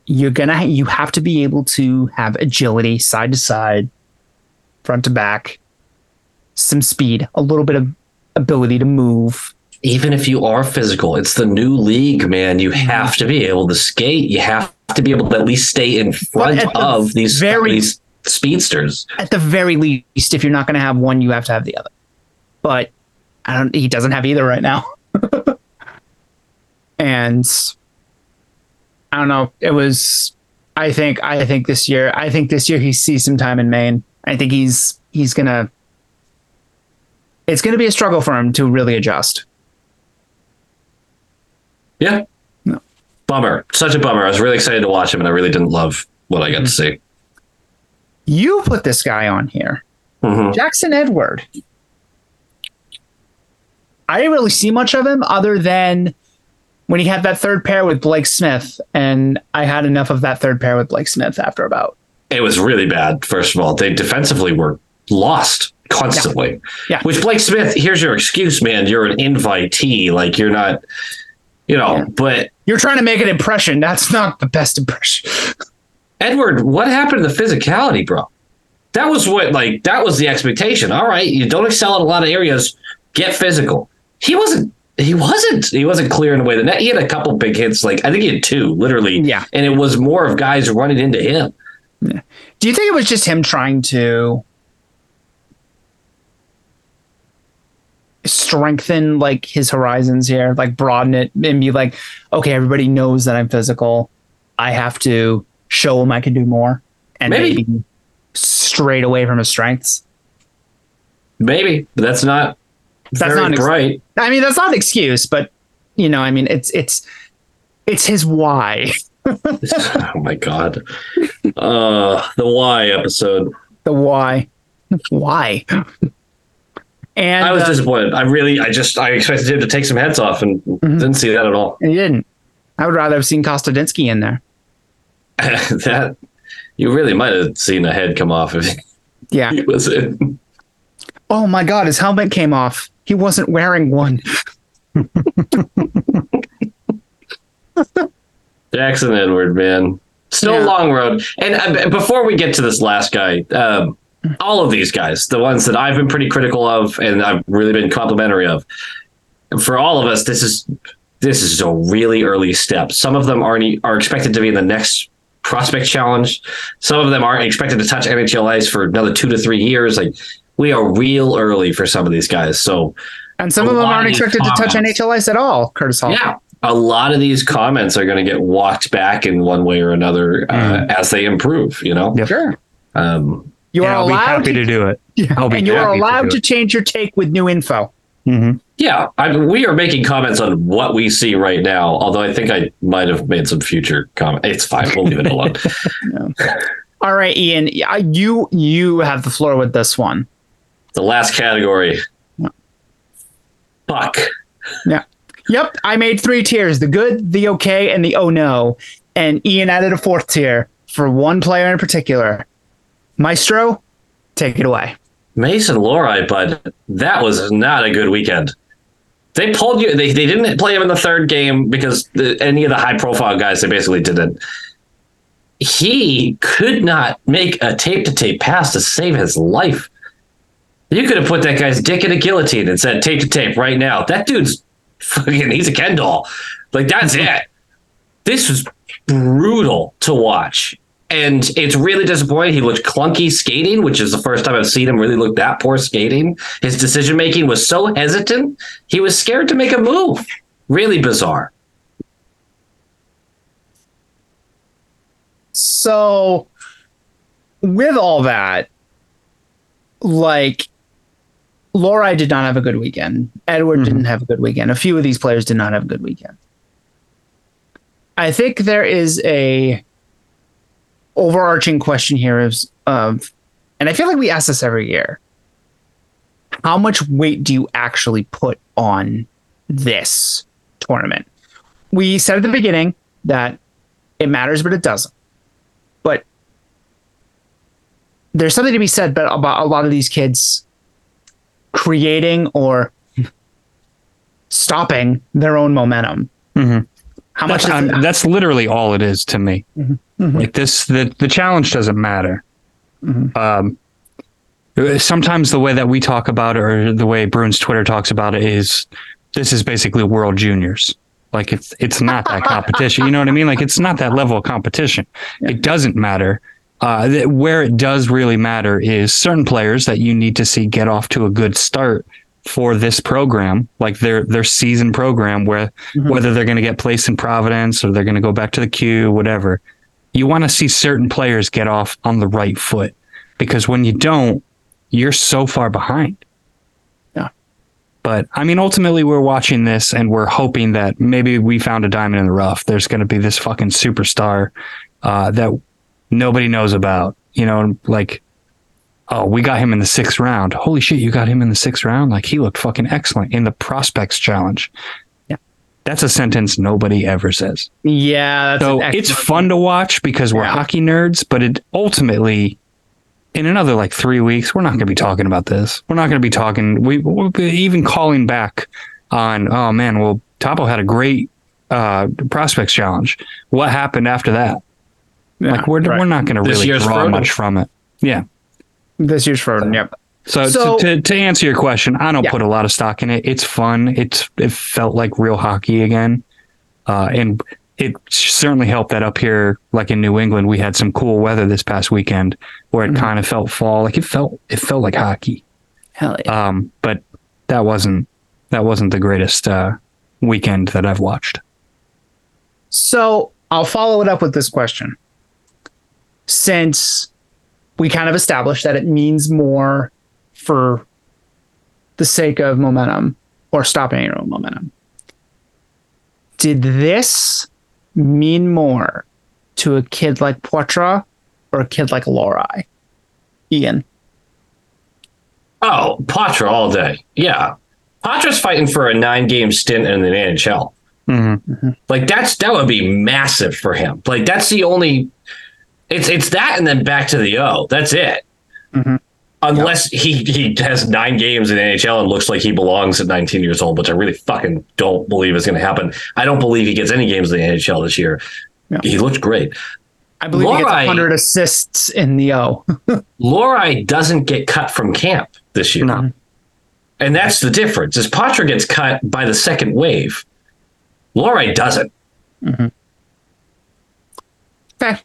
you're gonna you have to be able to have agility, side to side, front to back, some speed, a little bit of ability to move. even if you are physical, it's the new league, man. You have to be able to skate. You have to be able to at least stay in front the of these very- these speedsters. At the very least, if you're not going to have one, you have to have the other. But I don't. He doesn't have either right now. and I don't know. It was. I think. I think this year. I think this year he sees some time in Maine. I think he's he's gonna. It's gonna be a struggle for him to really adjust. Yeah. No. Bummer. Such a bummer. I was really excited to watch him, and I really didn't love what I got to see. You put this guy on here, Mhm. Jackson Edward. I didn't really see much of him other than when he had that third pair with Blake Smith, and I had enough of that third pair with Blake Smith after about. It was really bad. First of all, they defensively were lost constantly. Yeah. Which Blake Smith, here's your excuse, man. You're an invitee. Like you're not, you know. But You're trying to make an impression. That's not the best impression. Edward, what happened to the physicality, bro? That was what like that was the expectation. All right, you don't excel in a lot of areas, get physical. He wasn't. He wasn't. He wasn't clearing away the net. He had a couple big hits. Like I think he had two, literally. Yeah. And it was more of guys running into him. Do you think it was just him trying to strengthen like his horizons here, like broaden it and be like, okay, everybody knows that I'm physical. I have to show them I can do more and Maybe. maybe, straight away from his strengths. Maybe, but that's not That's very not an ex- bright. I mean, that's not an excuse, but you know, I mean, it's it's it's his why. oh my god. Uh the why episode. The why, why. And I was uh, disappointed. I really I just I expected him to take some heads off and Mm-hmm. didn't see that at all. he didn't. I would rather have seen Kostadinsky in there. that you really might have seen a head come off if Yeah. he was in. Oh my god, his helmet came off. He wasn't wearing one. Jackson Edward, man. Still a Yeah. long road. And uh, before we get to this last guy, um, all of these guys, the ones that I've been pretty critical of and I've really been complimentary of, for all of us, this is this is a really early step. Some of them aren't e- are expected to be in the next prospect challenge. Some of them aren't expected to touch NHL ice for another two to three years. Like we are real early for some of these guys. So And some of them aren't these expected to touch comments. NHL ice at all, Curtis Hall. yeah, a lot of these comments are going to get walked back in one way or another uh, as they improve. You know, Yep. Sure. um, you are I'll be allowed happy to, to do it. I'll be and you are happy to allowed to change your take with new info. yeah. I mean, we are making comments on what we see right now. Although I think I might have made some future comment. It's fine. We'll leave it alone. All right, Ian, you you have the floor with this one. The last category. Fuck. Yeah. Yep, I made three tiers: the good, the okay, and the oh no. And Ian added a fourth tier for one player in particular. Maestro, take it away. Mason Lohrei, but that was not a good weekend. They pulled you. They, they didn't play him in the third game because the, any of the high profile guys they basically didn't. He could not make a tape to tape pass to save his life. You could have put that guy's dick in a guillotine and said tape to tape right now. That dude's fucking. He's a Ken doll. Like that's mm-hmm. it. This was brutal to watch. And it's really disappointing. He looked clunky skating, which is the first time I've seen him really look that poor skating. His decision making was so hesitant. He was scared to make a move. Really bizarre. So, with all that, like, Lohrei did not have a good weekend. Edward mm-hmm. didn't have a good weekend. A few of these players did not have a good weekend. I think there is a overarching question here is of, and I feel like we ask this every year. How much weight do you actually put on this tournament? We said at the beginning that it matters, but it doesn't. But there's something to be said but about a lot of these kids creating or stopping their own momentum. How much That's, is um, that's literally all it is to me. Like this, the the challenge doesn't matter. Um, sometimes the way that we talk about it, or the way Bruins Twitter talks about it, is this is basically World Juniors. Like it's it's not that competition. You know what I mean? Like it's not that level of competition. It doesn't matter. Uh, th- where it does really matter is certain players that you need to see get off to a good start for this program, like their their season program, where whether they're going to get placed in Providence or they're going to go back to the queue, whatever. You want to see certain players get off on the right foot because when you don't, you're so far behind. Yeah. But I mean, ultimately, we're watching this and we're hoping that maybe we found a diamond in the rough. There's going to be this fucking superstar uh, that nobody knows about. You know, like, oh, we got him in the sixth round. Holy shit, you got him in the sixth round? Like, he looked fucking excellent in the prospects challenge. Yeah. That's a sentence nobody ever says. yeah, that's So it's fun to watch because we're Yeah. hockey nerds, but it ultimately in another like three weeks, we're not going to be talking about this. We're not going to be talking. We we'll be even calling back on. Oh man, well, Topo had a great uh, prospects challenge. What happened after that? Like we're right. we're not going to really draw Froden. much from it. Yeah. This year's Froden. Yep. So, So- to, to to answer your question, I don't Yeah. put a lot of stock in it. It's fun. It's it felt like real hockey again, uh, and it certainly helped that up here, like in New England, we had some cool weather this past weekend where it Mm-hmm. kind of felt fall. Like it felt it felt like hockey. Hell yeah. Um, but that wasn't that wasn't the greatest uh, weekend that I've watched. So I'll follow it up with this question. Since we kind of established that it means more for the sake of momentum or stopping your own momentum, did this mean more to a kid like Poitras or a kid like Lohrei? Ian. Oh, Poitras all day. Yeah. Poitras's fighting for a nine game stint in the NHL. Mm-hmm. Like that's that would be massive for him. Like that's the only it's it's that and then back to the O. That's it. Mm-hmm. Unless he, he has nine games in the NHL and looks like he belongs at 19 years old, which I really fucking don't believe is going to happen. I don't believe he gets any games in the NHL this year. Yeah. He looked great. I believe he gets 100 assists in the O. Lohrei doesn't get cut from camp this year. No. And that's the difference. Is Poitras gets cut by the second wave. Lohrei doesn't. Mm-hmm. Okay.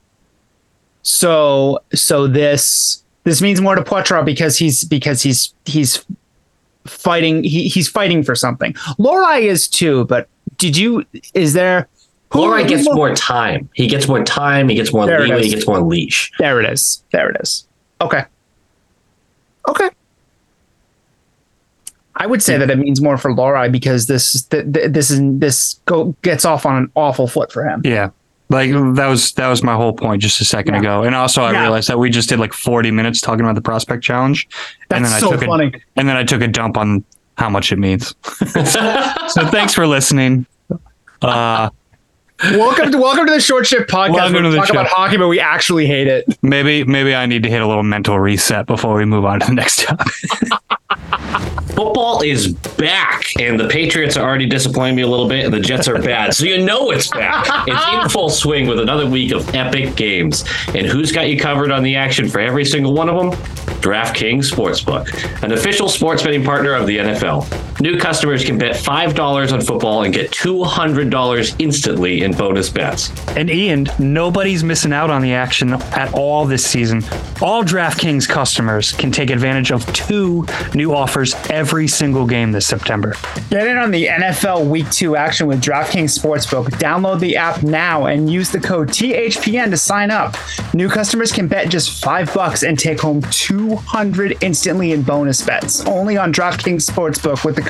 So so this this means more to Poitras because he's because he's he's fighting he, he's fighting for something. Lohrei is too, but did you is there who- Lohrei gets more time. He gets more time. He gets more There leeway. He gets more leash. There it is. There it is. Okay. Okay. I would say that it means more for Lorai because this th- th- this is this go gets off on an awful foot for him. Yeah. Like that was that was my whole point just a second Yeah. ago. And also I Yeah. realized that we just did like 40 minutes talking about the prospect challenge. and That's then I so took funny. A, and then I took a dump on how much it means. so thanks for listening. Uh welcome to welcome to the short shift podcast. Welcome we the talk about hockey, but we actually hate it. maybe maybe I need to hit a little mental reset before we move on to the next topic. Football is back, and the Patriots are already disappointing me a little bit, and the Jets are bad. So you know it's back. It's in full swing with another week of epic games. And who's got you covered on the action for every single one of them? DraftKings Sportsbook, an official sports betting partner of the NFL. New customers can bet $5 on football and get $200 instantly in bonus bets. And Ian, nobody's missing out on the action at all this season. All DraftKings customers can take advantage of two new offers every single game this September. Get in on the NFL Week 2 action with DraftKings Sportsbook. Download the app now and use the code THPN to sign up. New customers can bet just 5 bucks and take home 200 instantly in bonus bets. Only on DraftKings Sportsbook with the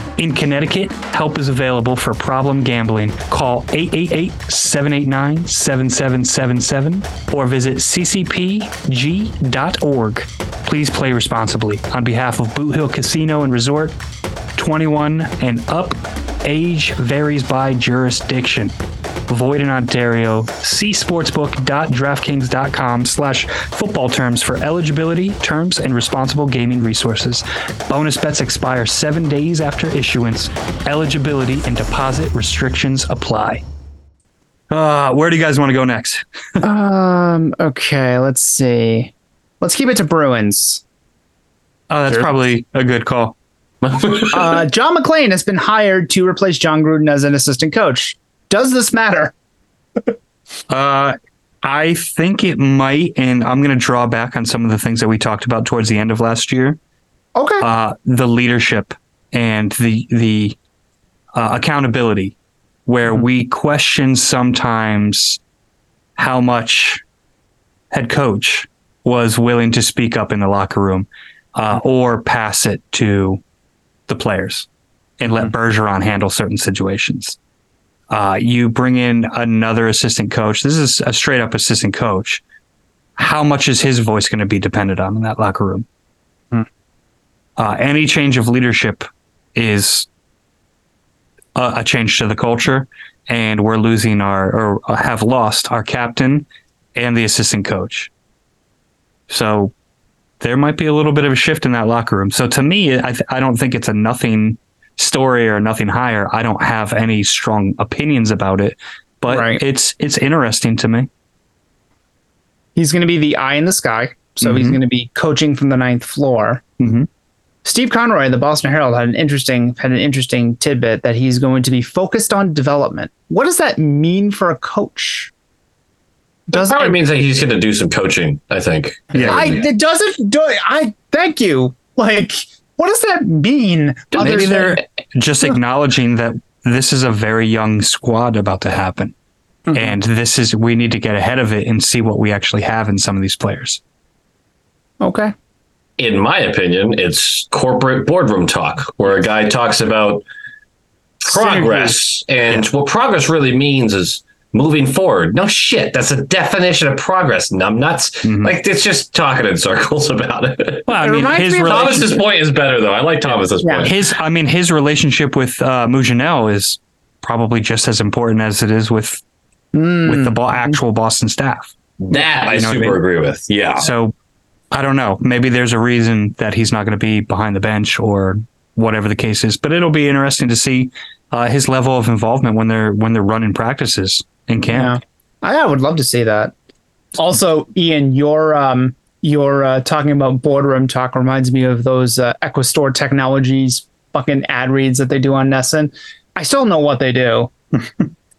In Connecticut, help is available for problem gambling. Call 888 789 7777 or visit ccpg.org. Please play responsibly. On behalf of Boot Hill Casino and Resort, 21 and up. Age varies by jurisdiction. Void in Ontario. See sportsbook.draftkings.com slash football terms for eligibility, terms, and responsible gaming resources. Bonus bets expire seven days after issuance. Eligibility and deposit restrictions apply. Uh, where do you guys want to go next? Um, okay, let's see. Let's keep it to Bruins. Oh, that's probably a good call. Uh, John McClain has been hired to replace John Gruden as an assistant coach. Does this matter? Uh, I think it might, and I'm going to draw back on some of the things that we talked about towards the end of last year. Okay. Uh, the leadership and the the uh, accountability, where we question sometimes how much head coach was willing to speak up in the locker room, uh, or pass it to the players and let Bergeron handle certain situations. Uh, you bring in another assistant coach. This is a straight up assistant coach. how much is his voice going to be dependent on in that locker room? Uh, any change of leadership is a, a change to the culture, and we're losing our or have lost our captain and the assistant coach. So there might be a little bit of a shift in that locker room. So to me, I, th- I don't think it's a nothing story or nothing higher. I don't have any strong opinions about it, but Right. it's it's interesting to me. He's going to be the eye in the sky. So he's Mhm. going to be coaching from the ninth floor. Mhm. Steve Conroy, the Boston Herald, had an interesting had an interesting tidbit that he's going to be focused on development. What does that mean for a coach? Does probably means that he's going to do some coaching. I think. I, it doesn't do. I thank you. Like, what does that mean? Maybe Other they're than- just acknowledging that this is a very young squad about to happen. Mm-hmm. And this is we need to get ahead of it and see what we actually have in some of these players. okay. in my opinion, it's corporate boardroom talk where a guy talks about progress. And what progress really means is moving forward. No shit. That's a definition of progress, numbnuts. Like, it's just talking in circles about it. Well, I mean, his Thomas's relationship, point is better, though. I like Thomas's point. his I mean his relationship with uh, Mougenel is probably just as important as it is with with the bo- actual Boston staff. That I You know what I super mean? agree with. Yeah. So I don't know. Maybe there's a reason that he's not going to be behind the bench or whatever the case is. But it'll be interesting to see uh, his level of involvement when they're when they're running practices in camp. I, I would love to see that. Also, Ian, your um, your uh, talking about boardroom talk reminds me of those uh, Equistore Technologies fucking ad reads that they do on NESN. I still don't know what they do.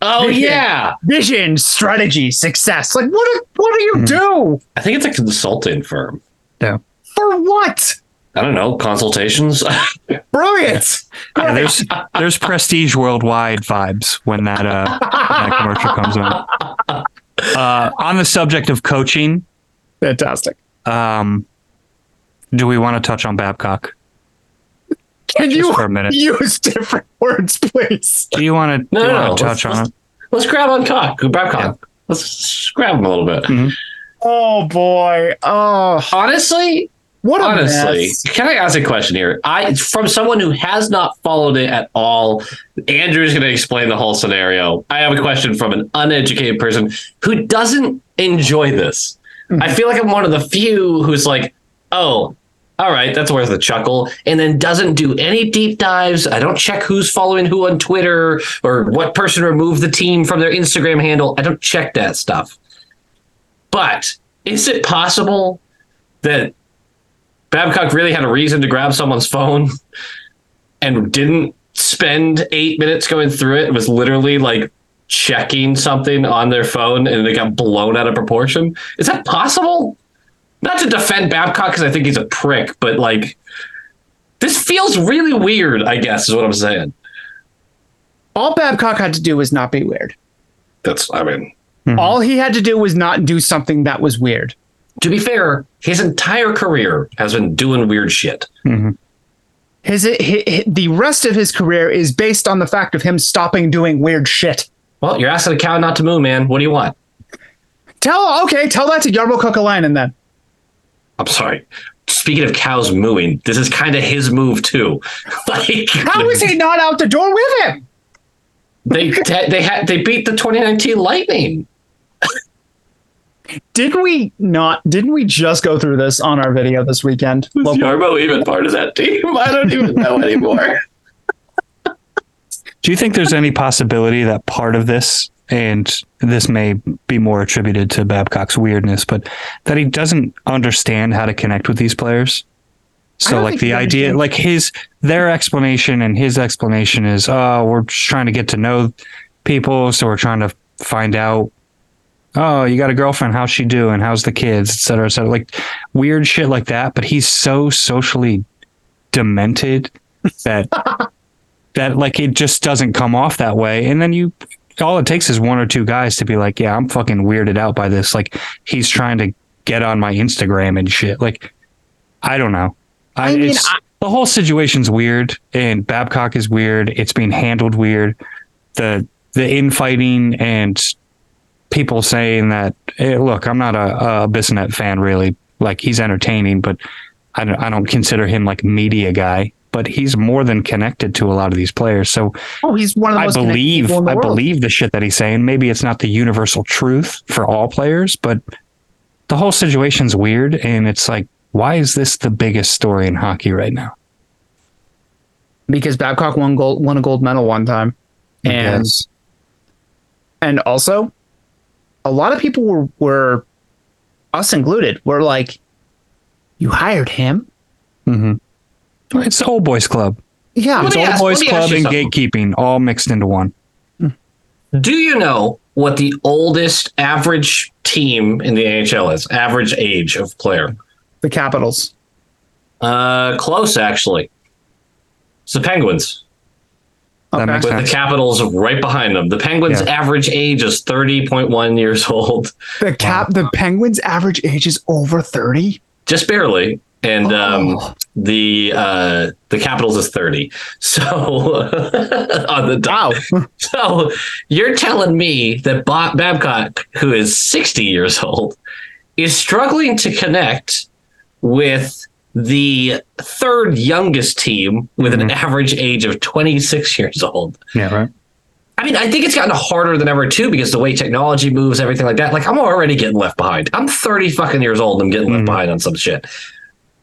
Oh, Vision. yeah. vision, strategy, success. Like, what? Do, what do you Hmm. do I think it's a consulting firm. Yeah. for what? I don't know. Consultations. Brilliant. Yeah, there's there's prestige worldwide vibes when that uh that commercial comes on. Uh, on the subject of coaching, Fantastic. um, do we want to touch on Babcock? Can Just you for a minute. use different words, please? Do you want to No, do you no, no. touch Let's- on it? Let's grab on cock. Grab cock. Let's grab him a little bit. Oh boy. Oh, Honestly, what honestly, mess. can I ask a question here? I, from someone who has not followed it at all, Andrew's going to explain the whole scenario. I have a question from an uneducated person who doesn't enjoy this. Hmm. I feel like I'm one of the few who's like, oh, all right, that's worth a chuckle, and then doesn't do any deep dives. I don't check who's following who on Twitter or what person removed the team from their Instagram handle. I don't check that stuff. But is it possible that Babcock really had a reason to grab someone's phone and didn't spend eight minutes going through it. It was literally like checking something on their phone and they got blown out of proportion. Is that possible? Not to defend Babcock because I think he's a prick, but like this feels really weird, I guess, is what I'm saying. All Babcock had to do was not be weird. That's, I mean, hmm. All he had to do was not do something that was weird. To be fair, his entire career has been doing weird shit. Mm-hmm. His, hi hi the rest of his career is based on the fact of him stopping doing weird shit. Well, you're asking a cow not to moo, man. What do you want? Tell okay, tell that to Jarmo Kekalainen then. I'm sorry. Speaking of cows mooing, this is kind of his move too. like How is he not out the door with him? they they had they beat the 2019 Lightning. Didn't we not? Didn't we just go through this on our video this weekend? Is Jarmo even part of that team? I don't even know anymore. Do you think there's any possibility that part of this, and this may be more attributed to Babcock's weirdness, but that he doesn't understand how to connect with these players? So, like the idea, understands. like his, their explanation and his explanation is, oh, we're just trying to get to know people. So we're trying to find out, oh, you got a girlfriend. How's she doing? How's the kids, et cetera, et cetera. Like weird shit like that. But he's so socially demented that that like it just doesn't come off that way. And then you all it takes is one or two guys to be like, yeah, I'm fucking weirded out by this. Like he's trying to get on my Instagram and shit. Like I don't know. I, I mean, it's, I- the whole situation's weird and Babcock is weird. It's being handled weird. The the infighting and people saying that, hey, look, I'm not a, a fan really. Like he's entertaining, but I don't, I don't consider him like media guy. But he's more than connected to a lot of these players. So Oh, he's one of the I believe I world. believe the shit that he's saying. Maybe it's not the universal truth for all players, but the whole situation's weird, and it's like, why is this the biggest story in hockey right now? because Babcock won gold won a gold medal one time, and Yes. and also a lot of people were were us included were like, you hired him. Mm-hmm. it's the old boys club. Yeah, It's me old ask- boys let me ask club and something. gatekeeping all mixed into one. Do you know what the oldest average team in the NHL is? Average age of player? the Capitals. Uh, close actually. It's the Penguins. That Okay. makes with sense. the Capitals right behind them. The Penguins' Yeah. average age is 30.1 years old, The cap the Penguins average age is over 30. just barely. And um, Oh. the uh, the Capitals is 30. So on the top. Wow. So you're telling me that Bob Babcock, who is 60 years old, is struggling to connect with the third youngest team with an mm-hmm. average age of 26 years old. Yeah, right. I mean, I think it's gotten harder than ever too because the way technology moves, everything like that. Like, I'm already getting left behind. I'm 30 fucking years old and I'm getting left mm-hmm. behind on some shit.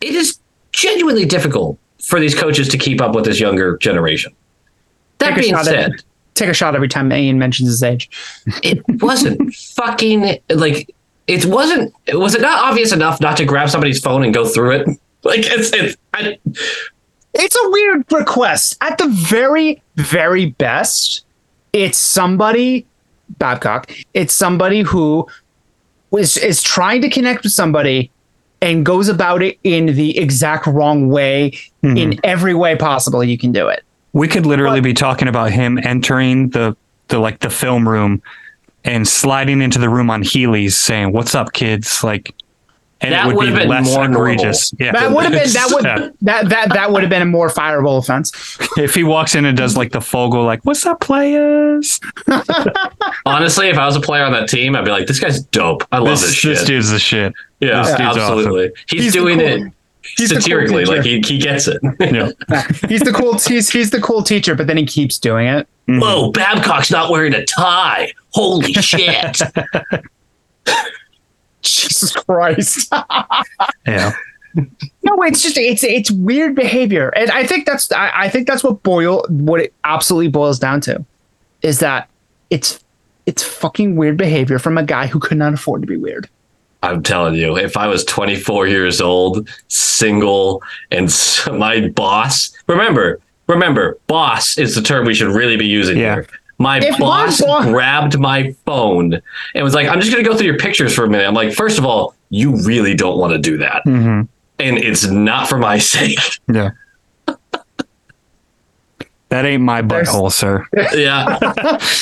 It is genuinely difficult for these coaches to keep up with this younger generation. That Take being said, at, take a shot every time Ian mentions his age. it wasn't fucking like it wasn't. Was it not obvious enough not to grab somebody's phone and go through it? Like it's it's. I, It's a weird request. At the very, very best, it's somebody, Babcock, it's somebody who is, is trying to connect with somebody and goes about it in the exact wrong way hmm. in every way possible you can do it. We could literally be talking about him entering the the like the film room and sliding into the room on Heelys saying, What's up, kids? Like and That it would would've be been less more normal. egregious. Yeah. That would have been that would Yeah. that that that would have been a more fireable offense. if he walks in and does like the Fogel, like, What's up, players? honestly, if I was a player on that team, I'd be like, this guy's dope. I love this, This, shit. this dude's the shit. yeah, this dude's absolutely. He's, He's doing cool- it he's the cool satirically, like he, he gets it. Yeah. He's the cool he's he's the cool teacher, but then he keeps doing it. Mm-hmm. Whoa, Babcock's not wearing a tie. Holy shit! Jesus Christ. Yeah. No, it's just it's it's weird behavior, and I think that's I, I think that's what boil what it absolutely boils down to, is that it's it's fucking weird behavior from a guy who could not afford to be weird. I'm telling you, if I was 24 years old, single, and my boss, remember, remember, boss is the term we should really be using Yeah. here. My If my boss boss- grabbed my phone and was like, I'm just going to go through your pictures for a minute. I'm like, first of all, you really don't want to do that. hmm And it's not for my sake. Yeah. That ain't my butthole, sir. yeah.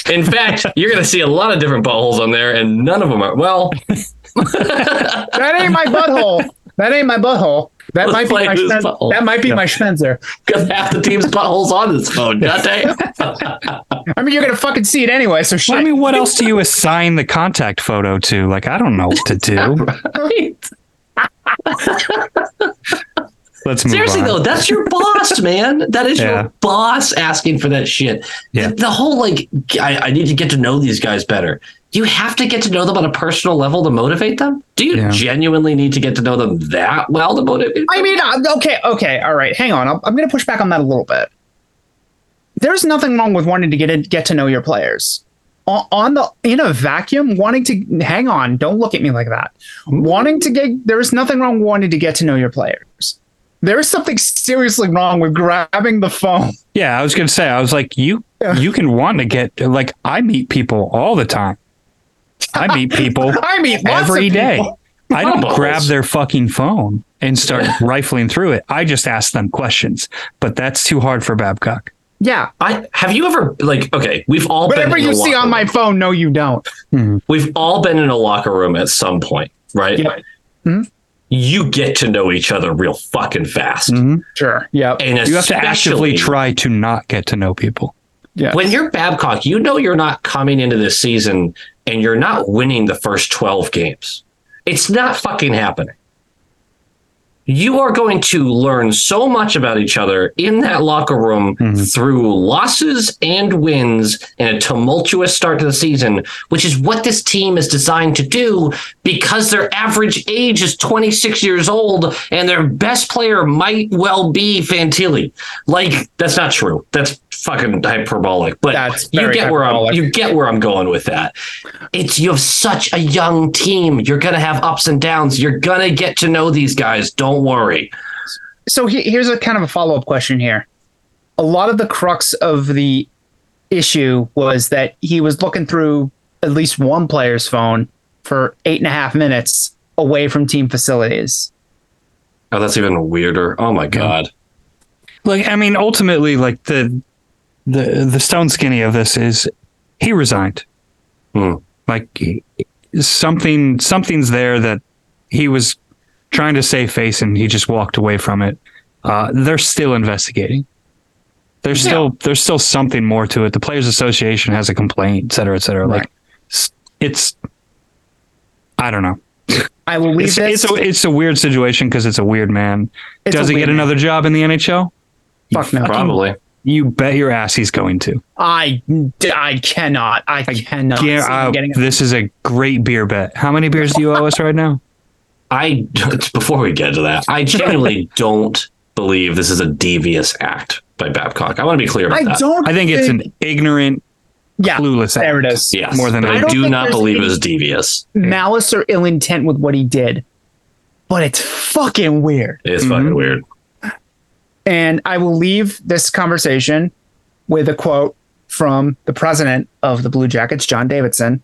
In fact, you're going to see a lot of different buttholes on there, and none of them are, well, That ain't my butthole. That ain't my butthole. That might be my whose Schmen- that might be my Schmenzer. because half the team's buttholes on this phone. God damn. I mean, you're gonna fucking see it anyway. So shit. I mean, what else do you assign the contact photo to? Like, I don't know what to do. Let's move Seriously on. though, that's your boss, man. That is Yeah. your boss asking for that shit. Yeah. The, the whole like, I, I need to get to know these guys better. Do you have to get to know them on a personal level to motivate them? Do you Yeah. genuinely need to get to know them that well to motivate? Them? I mean, uh, okay, okay, all right. Hang on. I'm, I'm going to push back on that a little bit. There's nothing wrong with wanting to get in, get to know your players. On, on the in a vacuum, wanting to hang on. Don't look at me like that. Wanting to get there's nothing wrong with wanting to get to know your players. There is something seriously wrong with grabbing the phone. Yeah, I was gonna say, I was like, you you can want to get like I meet people all the time. I meet people I mean, lots every of day. people. I don't Balls. grab their fucking phone and start rifling through it. I just ask them questions. But that's too hard for Babcock. Yeah. I have you ever like okay, we've all Whatever been in you a see locker on my phone, no, you don't. we've all been in a locker room at some point, right? Yep. Mm-hmm. You get to know each other real fucking fast. Sure. Yep. And You have to actively especially- try to not get to know people. Yeah. when you're Babcock, you know you're not coming into this season and you're not winning the first 12 games. It's not fucking happening. You are going to learn so much about each other in that locker room mm-hmm. through losses and wins and a tumultuous start to the season, which is what this team is designed to do because their average age is 26 years old and their best player might well be Fantilli. Like, that's not true. That's fucking hyperbolic. But That's you get where I'm you get where I'm going with that. It's you have such a young team. You're gonna have ups and downs. You're gonna get to know these guys. Don't worry. so he, here's a kind of a follow-up question here a lot of the crux of the issue was that he was looking through at least one player's phone for eight and a half minutes away from team facilities Oh, that's even weirder. Oh my god. Like, I mean, ultimately, like the the the stone skinny of this is he resigned. Hmm. Like something something's there that he was trying to save face and he just walked away from it. Uh, they're still investigating. There's still there's still something more to it. The Players Association has a complaint, et cetera, et cetera. Like it's I don't know. i will leave It's, this it's a it's a weird situation because it's a weird man. It's Does he weird get man. another job in the NHL? fuck no Probably. You bet your ass he's going to. I, I cannot i cannot see Yeah, uh, getting a- this is a great beer bet. How many beers do you owe us right now? I before we get to that, I genuinely don't believe this is a devious act by Babcock. I want to be clear about i that. don't I think it's an ignorant, yeah clueless act. there it is Yes. more than I I don't do think not there's believe it was devious. malice or ill intent with what he did but it's fucking weird It's Mm-hmm. fucking weird. And I will leave this conversation with a quote from the president of the Blue Jackets, John Davidson,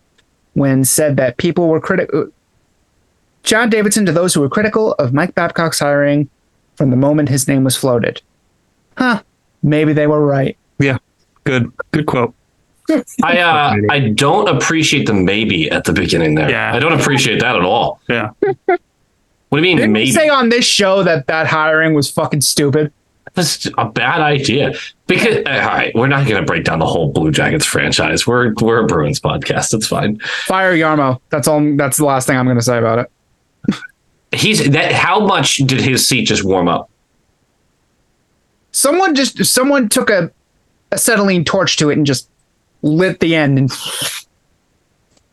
when said that people were critical. John Davidson to those who were critical of Mike Babcock's hiring from the moment his name was floated. Huh. Maybe they were right. Yeah, good, good quote. I uh, I don't appreciate the maybe at the beginning there. Yeah. I don't appreciate that at all. Yeah, What do you mean Didn't maybe? you say on this show that that hiring was fucking stupid? That's a bad idea. Because uh, all right, we're not going to break down the whole Blue Jackets franchise. We're we're a Bruins podcast. It's fine. Fire Jarmo. That's all. That's the last thing I'm going to say about it. He's that. How much did his seat just warm up? Someone just someone took a acetylene torch to it and just lit the end, and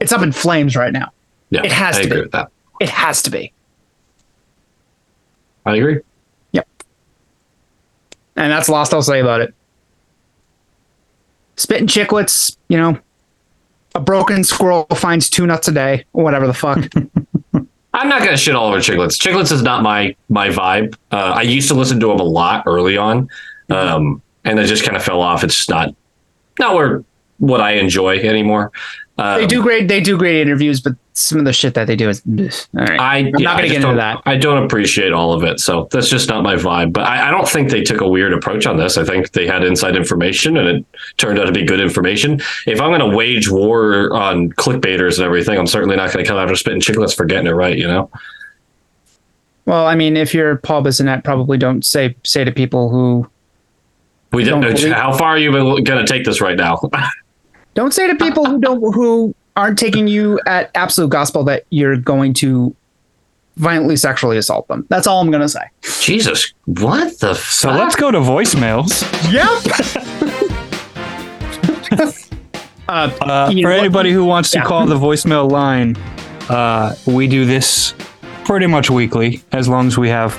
it's up in flames right now. Yeah, It has I to agree be. with that. It has to be. I agree. Yep. And that's the last I'll say about it. Spitting Chiclets, you know, a broken squirrel finds two nuts a day, or whatever the fuck. I'm not gonna shit all over Chiclets. Chiclets is not my my vibe. Uh, I used to listen to them a lot early on, um, and it just kind of fell off. It's just not not where what I enjoy anymore. Um, they do great. They do great interviews, but some of the shit that they do is. All right. I, I'm yeah, not going to get into that. I don't appreciate all of it, so that's just not my vibe. But I, I don't think they took a weird approach on this. I think they had inside information, and it turned out to be good information. If I'm going to wage war on clickbaiters and everything, I'm certainly not going to come after spitting Chiclets for getting it right. You know. Well, I mean, if you're Paul Bissonnette, probably don't say say to people who We Don't didn't. believe- How far are you going to take this right now? don't say to people who don't who aren't taking you at absolute gospel that you're going to violently sexually assault them. That's all I'm going to say. Jesus, what the? so let's go to voicemails. Yep. uh, Uh, for what- anybody who wants to call the voicemail line, uh, we do this pretty much weekly, as long as we have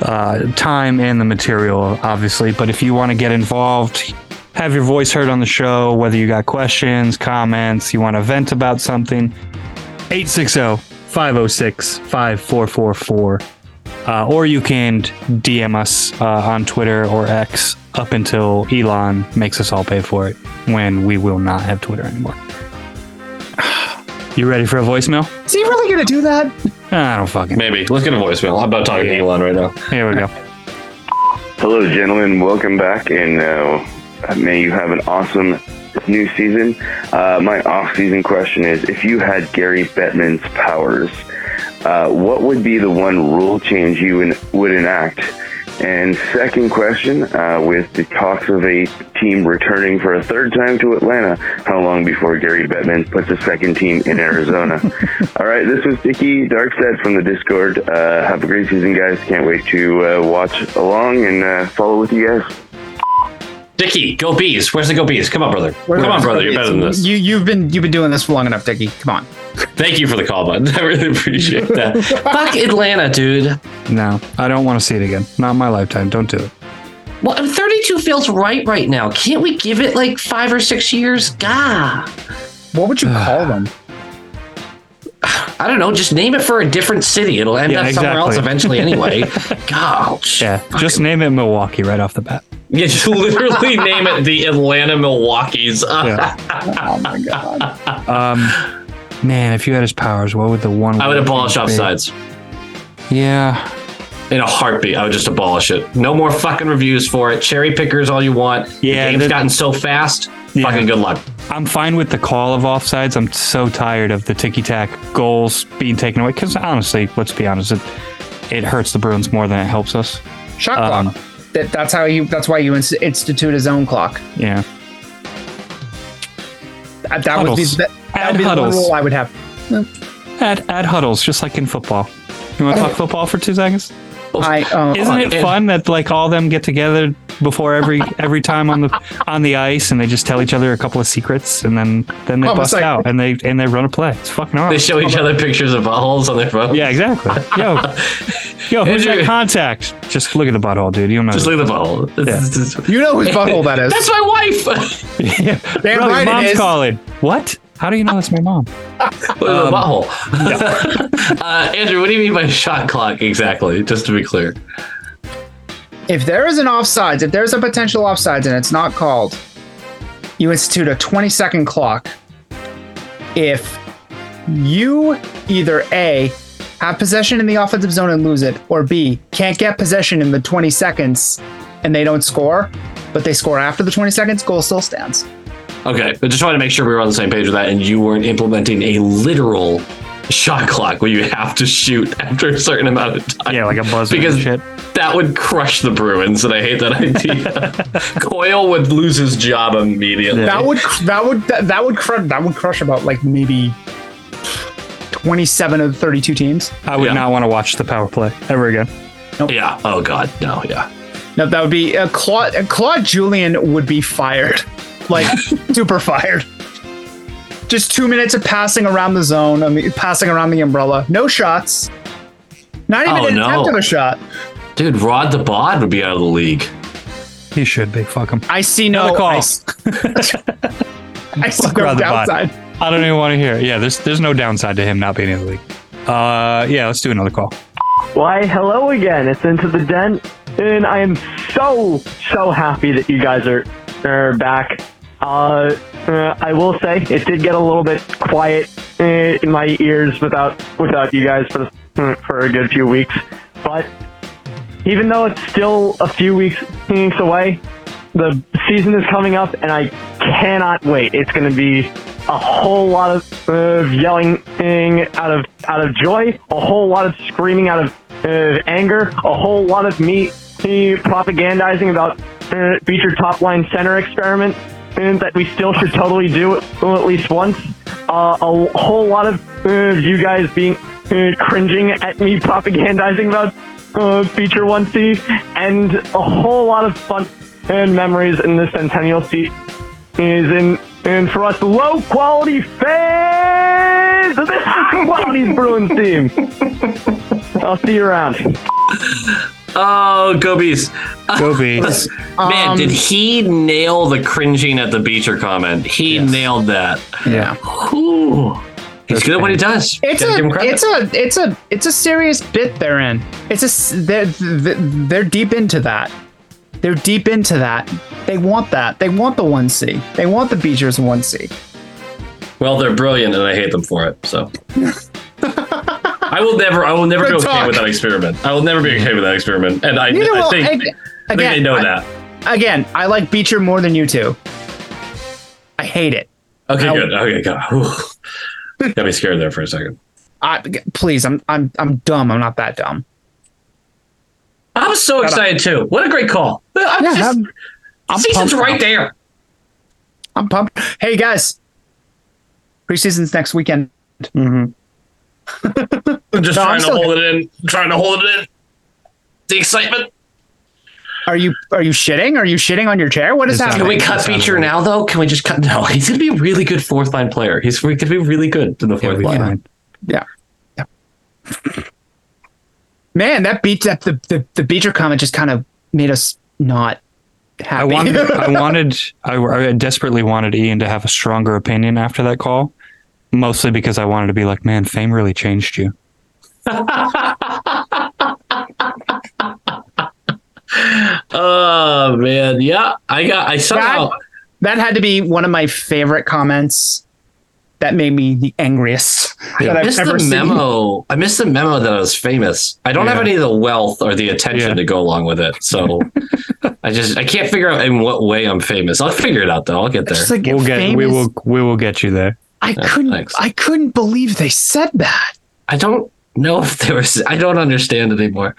uh, time and the material, obviously. But if you want to get involved, have your voice heard on the show, whether you got questions, comments, you want to vent about something, 860 506 5444. Uh, or you can DM us uh, on Twitter or X up until Elon makes us all pay for it when we will not have Twitter anymore. You ready for a voicemail? is he really going to do that? I don't fucking. Maybe let's get a voicemail. I'm about talking to Elon right now. Here we go. Hello, gentlemen. Welcome back, and uh, may you have an awesome new season. Uh, my off-season question is: If you had Gary Bettman's powers, uh, what would be the one rule change you en- would enact And second question, uh, with the talks of a team returning for a third time to Atlanta, how long before Gary Bettman puts a second team in Arizona? All right, this was Dicky Darkseid from the Discord. Uh, have a great season, guys. Can't wait to uh, watch along and uh, follow with you guys. Dickie, go bees. Where's the go bees? Come on, brother. Come on, brother. You're better than this. You you've been you've been doing this for long enough, Dickie. Come on. Thank you for the call, bud. I really appreciate that. Fuck Atlanta, dude. No, I don't want to see it again. Not in my lifetime. Don't do it. Well, 32 feels right right now. Can't we give it like five or six years? Gah. What would you call them? I don't know. Just name it for a different city. It'll end Yeah, up somewhere else eventually anyway. Gosh. Yeah, just name it Milwaukee right off the bat. Yeah, just literally name it the Atlanta Milwaukee's. Yeah. Oh my god. Um, man, if you had his powers, what would the one? I would abolish offsides Yeah, in a heartbeat. I would just abolish it. No more fucking reviews for it. Cherry pickers all you want. Yeah, the game's gotten so fast. Yeah. Fucking good luck. I'm fine with the call of offsides. I'm so tired of the ticky tack goals being taken away. Because honestly, let's be honest, it, it hurts the Bruins more than it helps us. Shot Um, clock. That, that's how you. That's why you ins- institute a zone clock. Yeah, That, that would be that, that would be the rule I would have. add add huddles just like in football. You want to talk football for two seconds? I uh, Isn't it fun that like all them get together before every every time on the on the ice and they just tell each other a couple of secrets and then then they Almost bust like- out and they and they run a play. It's fucking awesome. They show each other pictures of buttholes on their phone. Yeah, exactly. Yo, yo, who's Andrew- that contact? Just look at the butthole, dude. You don't know. Just look at the butthole. It's- it's- you know whose butthole that is. That's my wife. yeah. Damn Bro, right mom's is. calling. What? How do you know that's my mom? Look at the butthole. uh, Andrew, what do you mean by shot clock exactly? Just to be clear. if there is an offsides, if there's a potential offsides and it's not called, you institute a 20 second clock. If you either A, have possession in the offensive zone and lose it, or B, can't get possession in the 20 seconds and they don't score, but they score after the 20 seconds, goal still stands. Okay, but just wanted to make sure we were on the same page with that, and you weren't implementing a literal shot clock where you have to shoot after a certain amount of time. Yeah, like a buzzer because and shit. that would crush the Bruins, and I hate that idea. Coyle would lose his job immediately. That would that would that, that would crush that would crush about like maybe 27 of the 32 teams. I would Yeah. not want to watch the power play ever again. Yeah. Oh God. No. Yeah. No, that would be uh, Claude. Claude Julien would be fired, like super fired. Just two minutes of passing around the zone, I mean, passing around the umbrella. No shots. Not even Oh, an no. attempt at a shot. Dude, Rod the Bod would be out of the league. He should be. Fuck him. I see no. Another call. I, s- I see Fuck no Rod the downside. I don't even want to hear. it. Yeah, there's there's no downside to him not being in the league. Uh, yeah, let's do another call. Why, hello again. It's Into the Den, and I am so, so happy that you guys are, are back. Uh, uh, I will say it did get a little bit quiet uh, in my ears without without you guys for for a good few weeks. But even though it's still a few weeks weeks away, the season is coming up, and I cannot wait. It's going to be a whole lot of yelling out of out of joy, a whole lot of screaming out of anger, a whole lot of me me propagandizing about uh, Beecher top line center experiment and that we still should totally do at least once. Uh, a whole lot of uh, you guys being uh, cringing at me propagandizing about uh, Beecher 1C, and a whole lot of fun and memories in the Centennial seat is in and for us low quality fans of this quality Bruins team. I'll see you around. Oh, go bees. Go bees. Man, Um, did he nail the cringing at the Beecher comment? He nailed that. Yeah. Whew. He's good at what he does. It's a, give him credit. it's a, it's a, it's a serious bit they're in. It's a, they're, they're deep into that. They're deep into that. They want that. They want the one C. They want the Beechers one C. Well, they're brilliant, and I hate them for it. So. I will never, I will never Good be okay talk. with that experiment. I will never be okay with that experiment, and I, Neither I will- think, ag- I think they know I- that. Again, I like Beecher more than you two. I hate it. Okay, I- good. Okay, good. Got me scared there for a second. I, please, I'm, I'm, I'm dumb. I'm not that dumb. I'm so excited too. What a great call. I'm Yeah, just, I'm- I'm season's pumped right now. there. I'm pumped. Hey guys, preseason's next weekend. I'm just No, I'm trying to still- hold it in. Trying to hold it in. The excitement. Are you are you shitting? Are you shitting on your chair? What is Is that- Can we cut Beecher now, though? Can we just cut? No, he's going to be a really good fourth line player. He's going to be really good in the fourth be line. fine. Yeah. yeah. Man, that beat that the, the the Beecher comment just kind of made us not happy. I wanted, I wanted, I, I desperately wanted Ian to have a stronger opinion after that call, mostly because I wanted to be like, man, fame really changed you. Oh man, yeah. I got. I somehow. that, that had to be one of my favorite comments. That made me the angriest that I I've missed ever the seen. memo. I missed the memo that I was famous. I don't have any of the wealth or the attention Yeah. to go along with it. So I just I can't figure out in what way I'm famous. I'll figure it out though. I'll get there. Like We'll get, we will, we will get you there. I couldn't. thanks. I couldn't believe they said that. I don't know if there was. I don't understand anymore.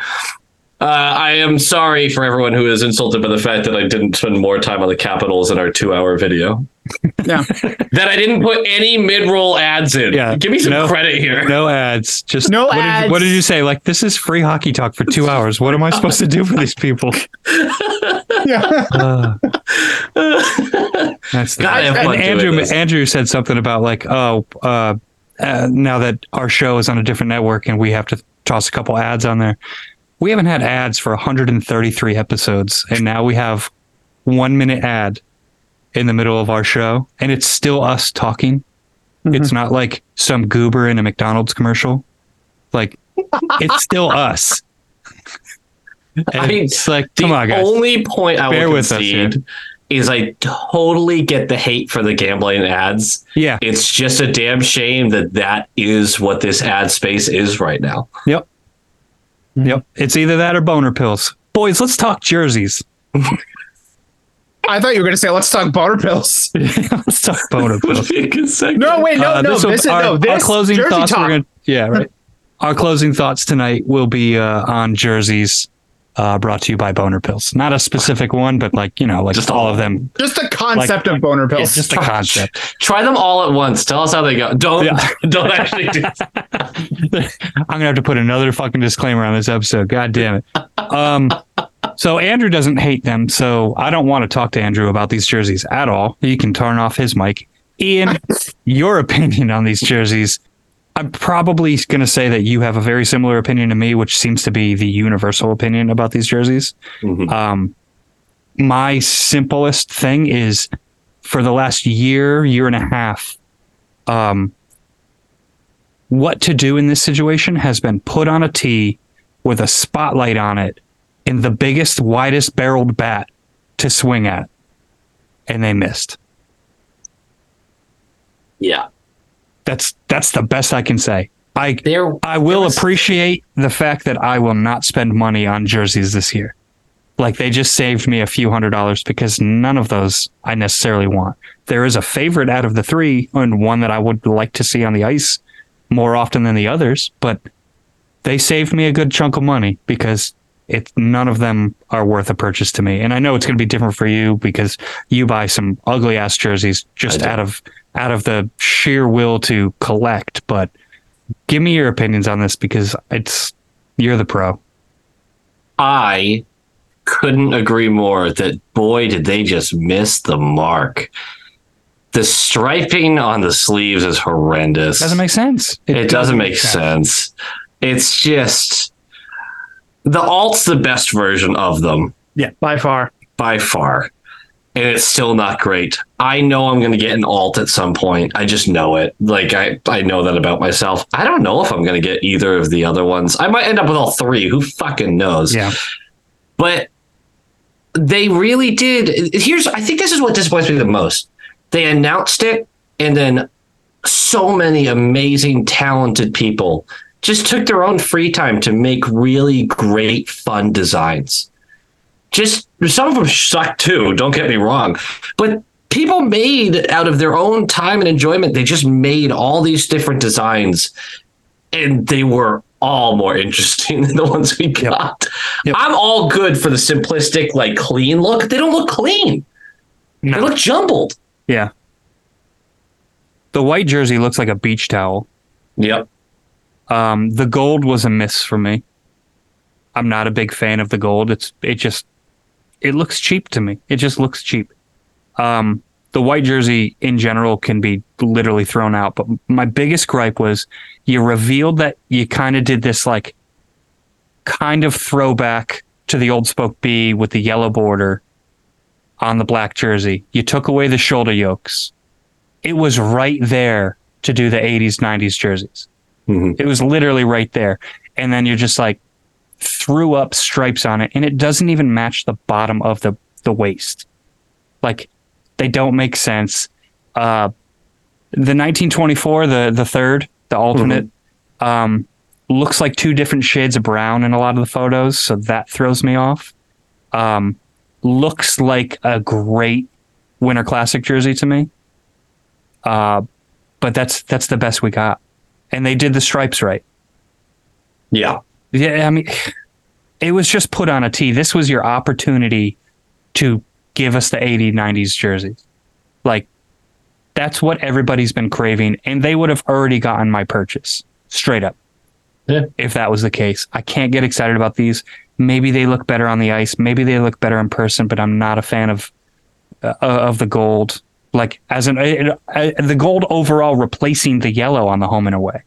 Uh, I am sorry for everyone who is insulted by the fact that I didn't spend more time on the Capitals in our two-hour video. Yeah. that I didn't put any mid-roll ads in. Yeah. give me some No- credit here. No ads. Just No what Did what did you say? Like this is free hockey talk for two hours. What am I supposed to do for these people? Yeah. Uh, that's the God, and Andrew. Andrew said something about like, oh, uh, uh, now that our show is on a different network and we have to toss a couple ads on there. We haven't had ads for 133 episodes, and now we have one minute ad in the middle of our show, and it's still us talking. It's mm-hmm. not like some goober in a McDonald's commercial. Like it's still us. And I mean, it's like, the come on, guys. only point I Bear will with us concede is I totally get the hate for the gambling ads. yeah. It's just a damn shame that that is what this ad space is right now. Yep. Mm-hmm. Yep. It's either that or boner pills. Boys, let's talk jerseys. I thought you were going to say, "Let's talk boner pills." let's talk boner pills. Be a good segment. No, wait, no, Uh, no. this This, is our, no. our closing Jersey thoughts. talk. We're gonna, yeah, right. Our closing thoughts tonight will be uh, on jerseys, uh, brought to you by Boner Pills. Not a specific one, but like you know, like Just all all of them. Just the concept of boner pills. It's just the concept. Try them all at once. Tell us how they go. Don't Yeah. don't actually do. I'm gonna have to put another fucking disclaimer on this episode. God damn it. Um, so Andrew doesn't hate them, so I don't want to talk to Andrew about these jerseys at all. He can turn off his mic. Ian, your opinion on these jerseys. I'm probably going to say that you have a very similar opinion to me, which seems to be the universal opinion about these jerseys. Um, my simplest thing is for the last year, year and a half, um, what to do in this situation has been put on a tee with a spotlight on it and the biggest, widest barreled bat to swing at. And they missed. Yeah. That's that's the best I can say. I There I will was- appreciate the fact that I will not spend money on jerseys this year. Like they just saved me a few hundred dollars because none of those I necessarily want. There is a favorite out of the three and one that I would like to see on the ice more often than the others, but they saved me a good chunk of money because it none of them are worth a purchase to me. And I know it's going to be different for you because you buy some ugly ass jerseys just out of out of the sheer will to collect, but give me your opinions on this because it's you're the pro. I couldn't agree more that boy did they just miss the mark. The striping on the sleeves is horrendous. Doesn't make sense. it, doesn't make sense. It's just the alt's the best version of them Yeah, by far. by far. And it's still not great. I know I'm going to get an alt at some point. I just know it. Like I, I know that about myself. I don't know if I'm going to get either of the other ones. I might end up with all three. Who fucking knows? Yeah. but they really did. Here's, I think this is what disappoints me the most. They announced it, and then so many amazing, talented people just took their own free time to make really great, fun designs. Just some of them suck too, don't get me wrong, but people made out of their own time and enjoyment, they just made all these different designs and they were all more interesting than the ones we got. I'm all good for the simplistic, like clean look. They don't look clean. They look jumbled. Yeah. The white jersey looks like a beach towel. Yep. Um, the gold was a miss for me. I'm not a big fan of the gold. It's it just it looks cheap to me. It just looks cheap. Um, the white jersey in general can be literally thrown out, but my biggest gripe was you revealed that you kind of did this like kind of throwback to the old spoke B with the yellow border on the black jersey. You took away the shoulder yokes. It was right there to do the 80s, 90s jerseys. It was literally right there. And then you're just like threw up stripes on it and it doesn't even match the bottom of the the waist. Like they don't make sense. Uh the 1924 the the third, the alternate um looks like two different shades of brown in a lot of the photos, so that throws me off. Um looks like a great winter classic jersey to me. Uh but that's that's the best we got. And they did the stripes right. Yeah. Yeah, I mean, it was just put on a tee. This was your opportunity to give us the 80, 90s jerseys. Like, that's what everybody's been craving. And they would have already gotten my purchase straight up. Yeah. If that was the case, I can't get excited about these. Maybe they look better on the ice. Maybe they look better in person, but I'm not a fan of uh, of the gold. Like as an uh, uh, the gold overall replacing the yellow on the home and away.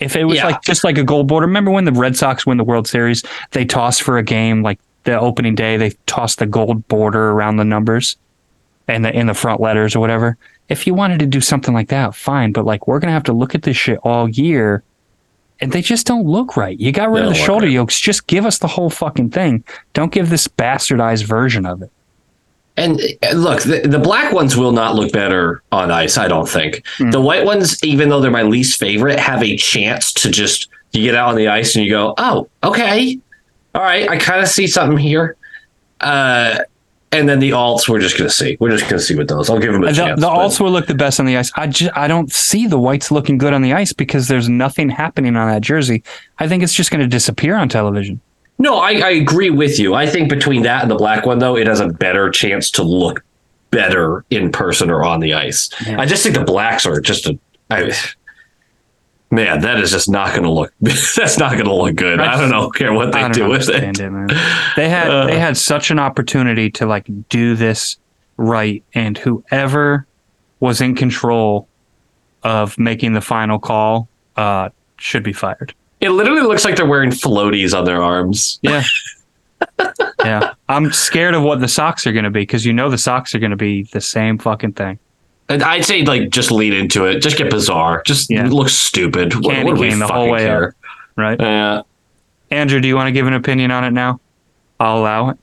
If it was Yeah. like just like a gold border, remember when the Red Sox win the World Series? They toss for a game like the opening day. They toss the gold border around the numbers and the in the front letters or whatever. If you wanted to do something like that, fine. But like we're gonna have to look at this shit all year, and they just don't look right. You got rid of the shoulder right. yokes. Just give us the whole fucking thing. Don't give this bastardized version of it. And uh, look, the, the black ones will not look better on ice, I don't think. The white ones, even though they're my least favorite, have a chance to just you get out on the ice and you go, "Oh, okay. All right, I kind of see something here." Uh and then the alts we're just going to see. We're just going to see with those. I'll give them a The, chance. the but- alts will look the best on the ice. I just I don't see the whites looking good on the ice because there's nothing happening on that jersey. I think it's just going to disappear on television. No, I, I agree with you. I think between that and the black one, though, it has a better chance to look better in person or on the ice. I just think the blacks are just a. I, man, that is just not going to look. That's not going to look good. I don't know. Care what I they do with it. it. They had Uh. they had such an opportunity to like do this right, and whoever was in control of making the final call uh, should be fired. It literally looks like they're wearing floaties on their arms. Yeah. yeah. I'm scared of what the socks are going to be because you know the socks are going to be the same fucking thing. And I'd say like just lead into it. Just get bizarre. Just Yeah. look stupid. What, Candy what do we cane the whole way care? up. Right. Yeah. Andrew, do you want to give an opinion on it now? I'll allow it.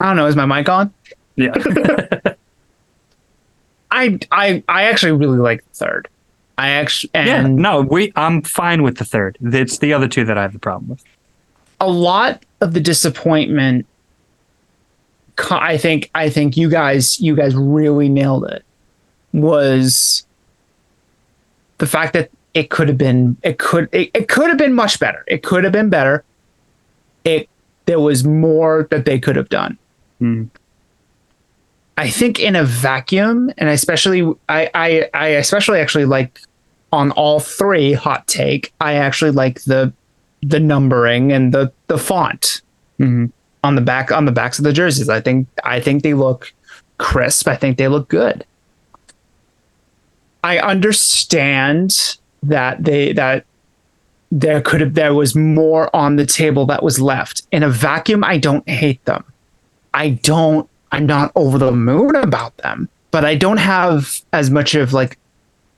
I don't know. Is my mic on? Yeah. I I I actually really like the third. I actually yeah. and No, we. I'm fine with the third. It's the other two that I have the problem with. a lot of the disappointment. I think I think you guys you guys really nailed it. Was the fact that it could have been it could it, it could have been much better. It could have been better. It there was more that they could have done. Hmm. I think in a vacuum, and especially I, I I especially actually like on all three hot take. I actually like the the numbering and the the font Mhm. on the back on the backs of the jerseys. I think I think they look crisp. I think they look good. I understand that they that there could have there was more on the table that was left. In a vacuum, I don't hate them. I don't I'm not over the moon about them, but I don't have as much of like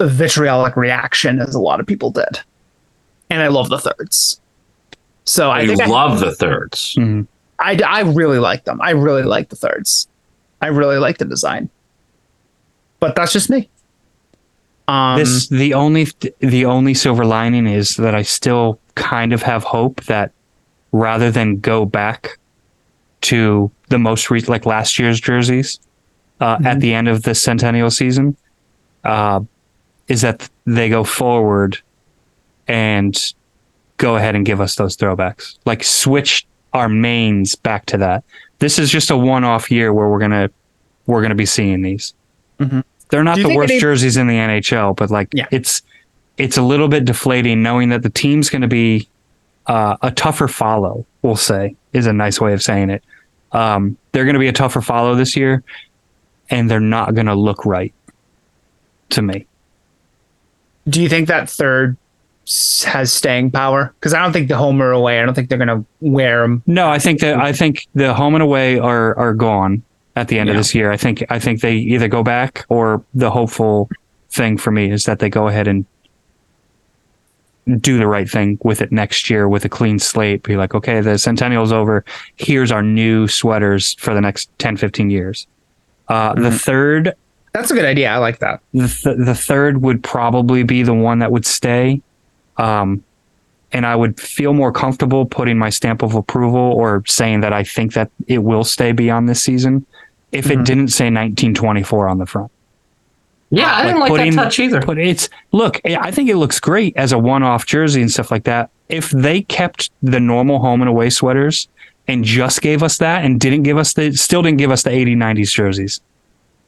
vitriolic reaction as a lot of people did. And I love the thirds. So I I think I, love the thirds. I, I really like them. I really like the thirds. I really like the design. But that's just me. Um, this the only the only silver lining is that I still kind of have hope that rather than go back to the most re- like last year's jerseys uh, at the end of the centennial season, uh, is that they go forward and go ahead and give us those throwbacks. Like switch our mains back to that. This is just a one-off year where we're gonna we're gonna be seeing these. They're not the worst any- jerseys in the NHL, but like it's it's a little bit deflating knowing that the team's going to be uh, a tougher follow. We'll say is a nice way of saying it. Um, they're going to be a tougher follow this year, and they're not going to look right to me. Do you think that third has staying power? Because I don't think the home or away. I don't think they're gonna wear them. No, I think that I think the home and away are are gone at the end of this year. I think I think they either go back or the hopeful thing for me is that they go ahead and do the right thing with it next year with a clean slate. Be like, okay, the centennial's over. Here's our new sweaters for the next 10, 15 years. Uh, The third, That's a good idea. I like that. the, th- the third would probably be the one that would stay. Um, and I would feel more comfortable putting my stamp of approval or saying that I think that it will stay beyond this season if it didn't say 1924 on the front. Yeah, I didn't like that touch either. But it's look, I think it looks great as a one-off jersey and stuff like that. If they kept the normal home and away sweaters and just gave us that and didn't give us the still didn't give us the 80 90s jerseys.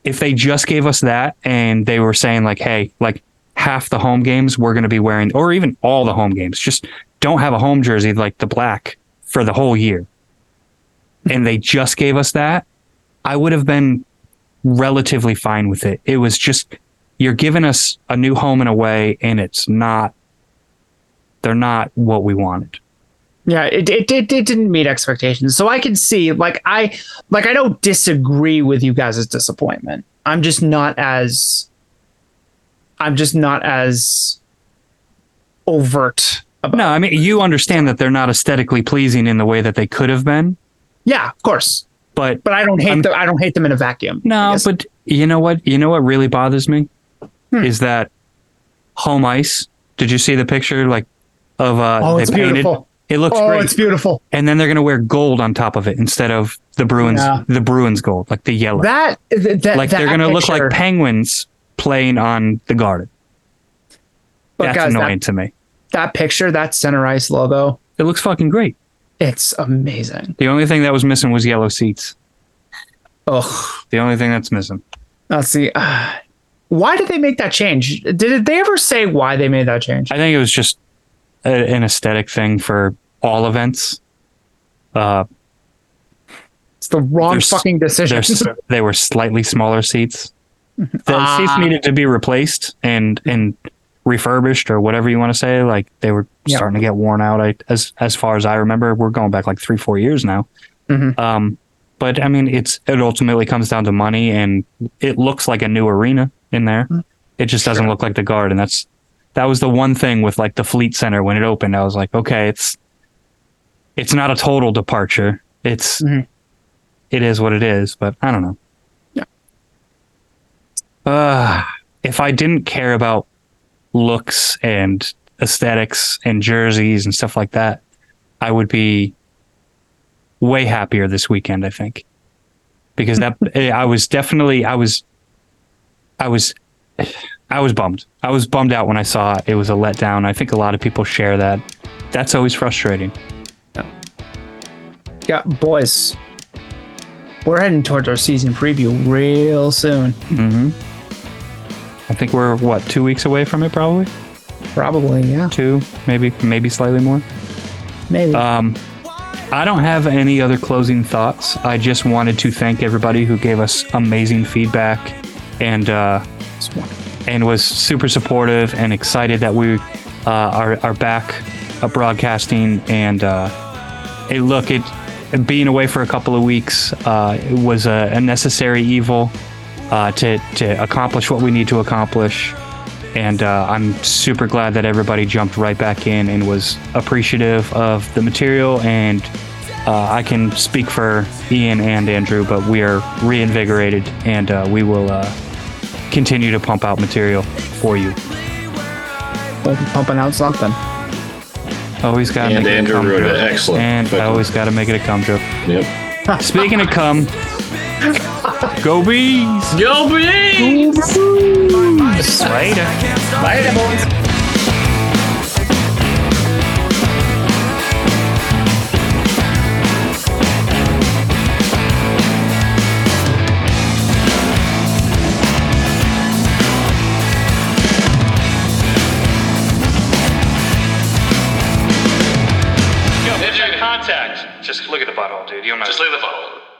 If they just gave us that and they were saying like, hey, like half the home games we're going to be wearing or even all the home games, just don't have a home jersey like the black for the whole year. And they just gave us that, I would have been relatively fine with it. It was just you're giving us a new home and away, and it's not. They're not what we wanted. Yeah, it, it it it didn't meet expectations. So I can see like I like I don't disagree with you guys' disappointment. I'm just not as I'm just not as overt about No, I mean you understand that they're not aesthetically pleasing in the way that they could have been, Yeah, of course. but But I don't hate I'm- them I don't hate them in a vacuum. No. But you know what? You know what really bothers me Hmm. is that home ice. Did you see the picture like of uh? Oh, they it's painted- beautiful. It looks oh, great. it's beautiful. and then they're gonna wear gold on top of it instead of the Bruins, Yeah. the Bruins gold, like the yellow. That th- that like that they're gonna look like penguins playing on the garden. But That's guys, annoying that, to me. that picture, that center ice logo, It looks fucking great. it's amazing. The only thing that was missing was yellow seats. Ugh. The only thing that's missing. Let's see. Uh, why did they make that change? Did they ever say why they made that change? I think it was just a, an aesthetic thing for all events. Uh, It's the wrong fucking decision. they were slightly smaller seats. The Ah. seats needed to be replaced and and refurbished or whatever you want to say. Like they were starting to get worn out. I, as as far as I remember, we're going back like three four years now. Mhm. Um, but I mean, it's it ultimately comes down to money, and it looks like a new arena in there. Mm. It just doesn't look like the Garden. That's that was the one thing with like the Fleet Center when it opened. I was like, okay, it's it's not a total departure. It's Mhm. it is what it is. But I don't know. Yeah. Uh, if I didn't care about looks and aesthetics and jerseys and stuff like that, I would be way happier this weekend, I think. Because that eh, I was definitely I was I was I was bummed. I was bummed out when I saw it. Was a letdown. I think a lot of people share that. That's always frustrating. yeah, boys. We're heading towards our season preview real soon. hmm I think we're what two weeks away from it, probably Probably, yeah. two, maybe maybe slightly more. Maybe. Um, I don't have any other closing thoughts. I just wanted to thank everybody who gave us amazing feedback and uh, and was super supportive and excited that we uh, are are back uh, broadcasting. And uh, it look it being away for a couple of weeks uh, was a, a necessary evil uh, to to accomplish what we need to accomplish. And uh, I'm super glad that everybody jumped right back in and was appreciative of the material. And uh, I can speak for Ian and Andrew, but we are reinvigorated and uh, we will uh, continue to pump out material for you. We'll pumping out something. Always got to And make it a Andrew cum wrote joke. Excellent. And I always got to make it a cum joke. Yep. Speaking of cum, go bees! Go Bees! Later. Later, boys. Look at the bottle, dude. You don't know. Just look at the butthole.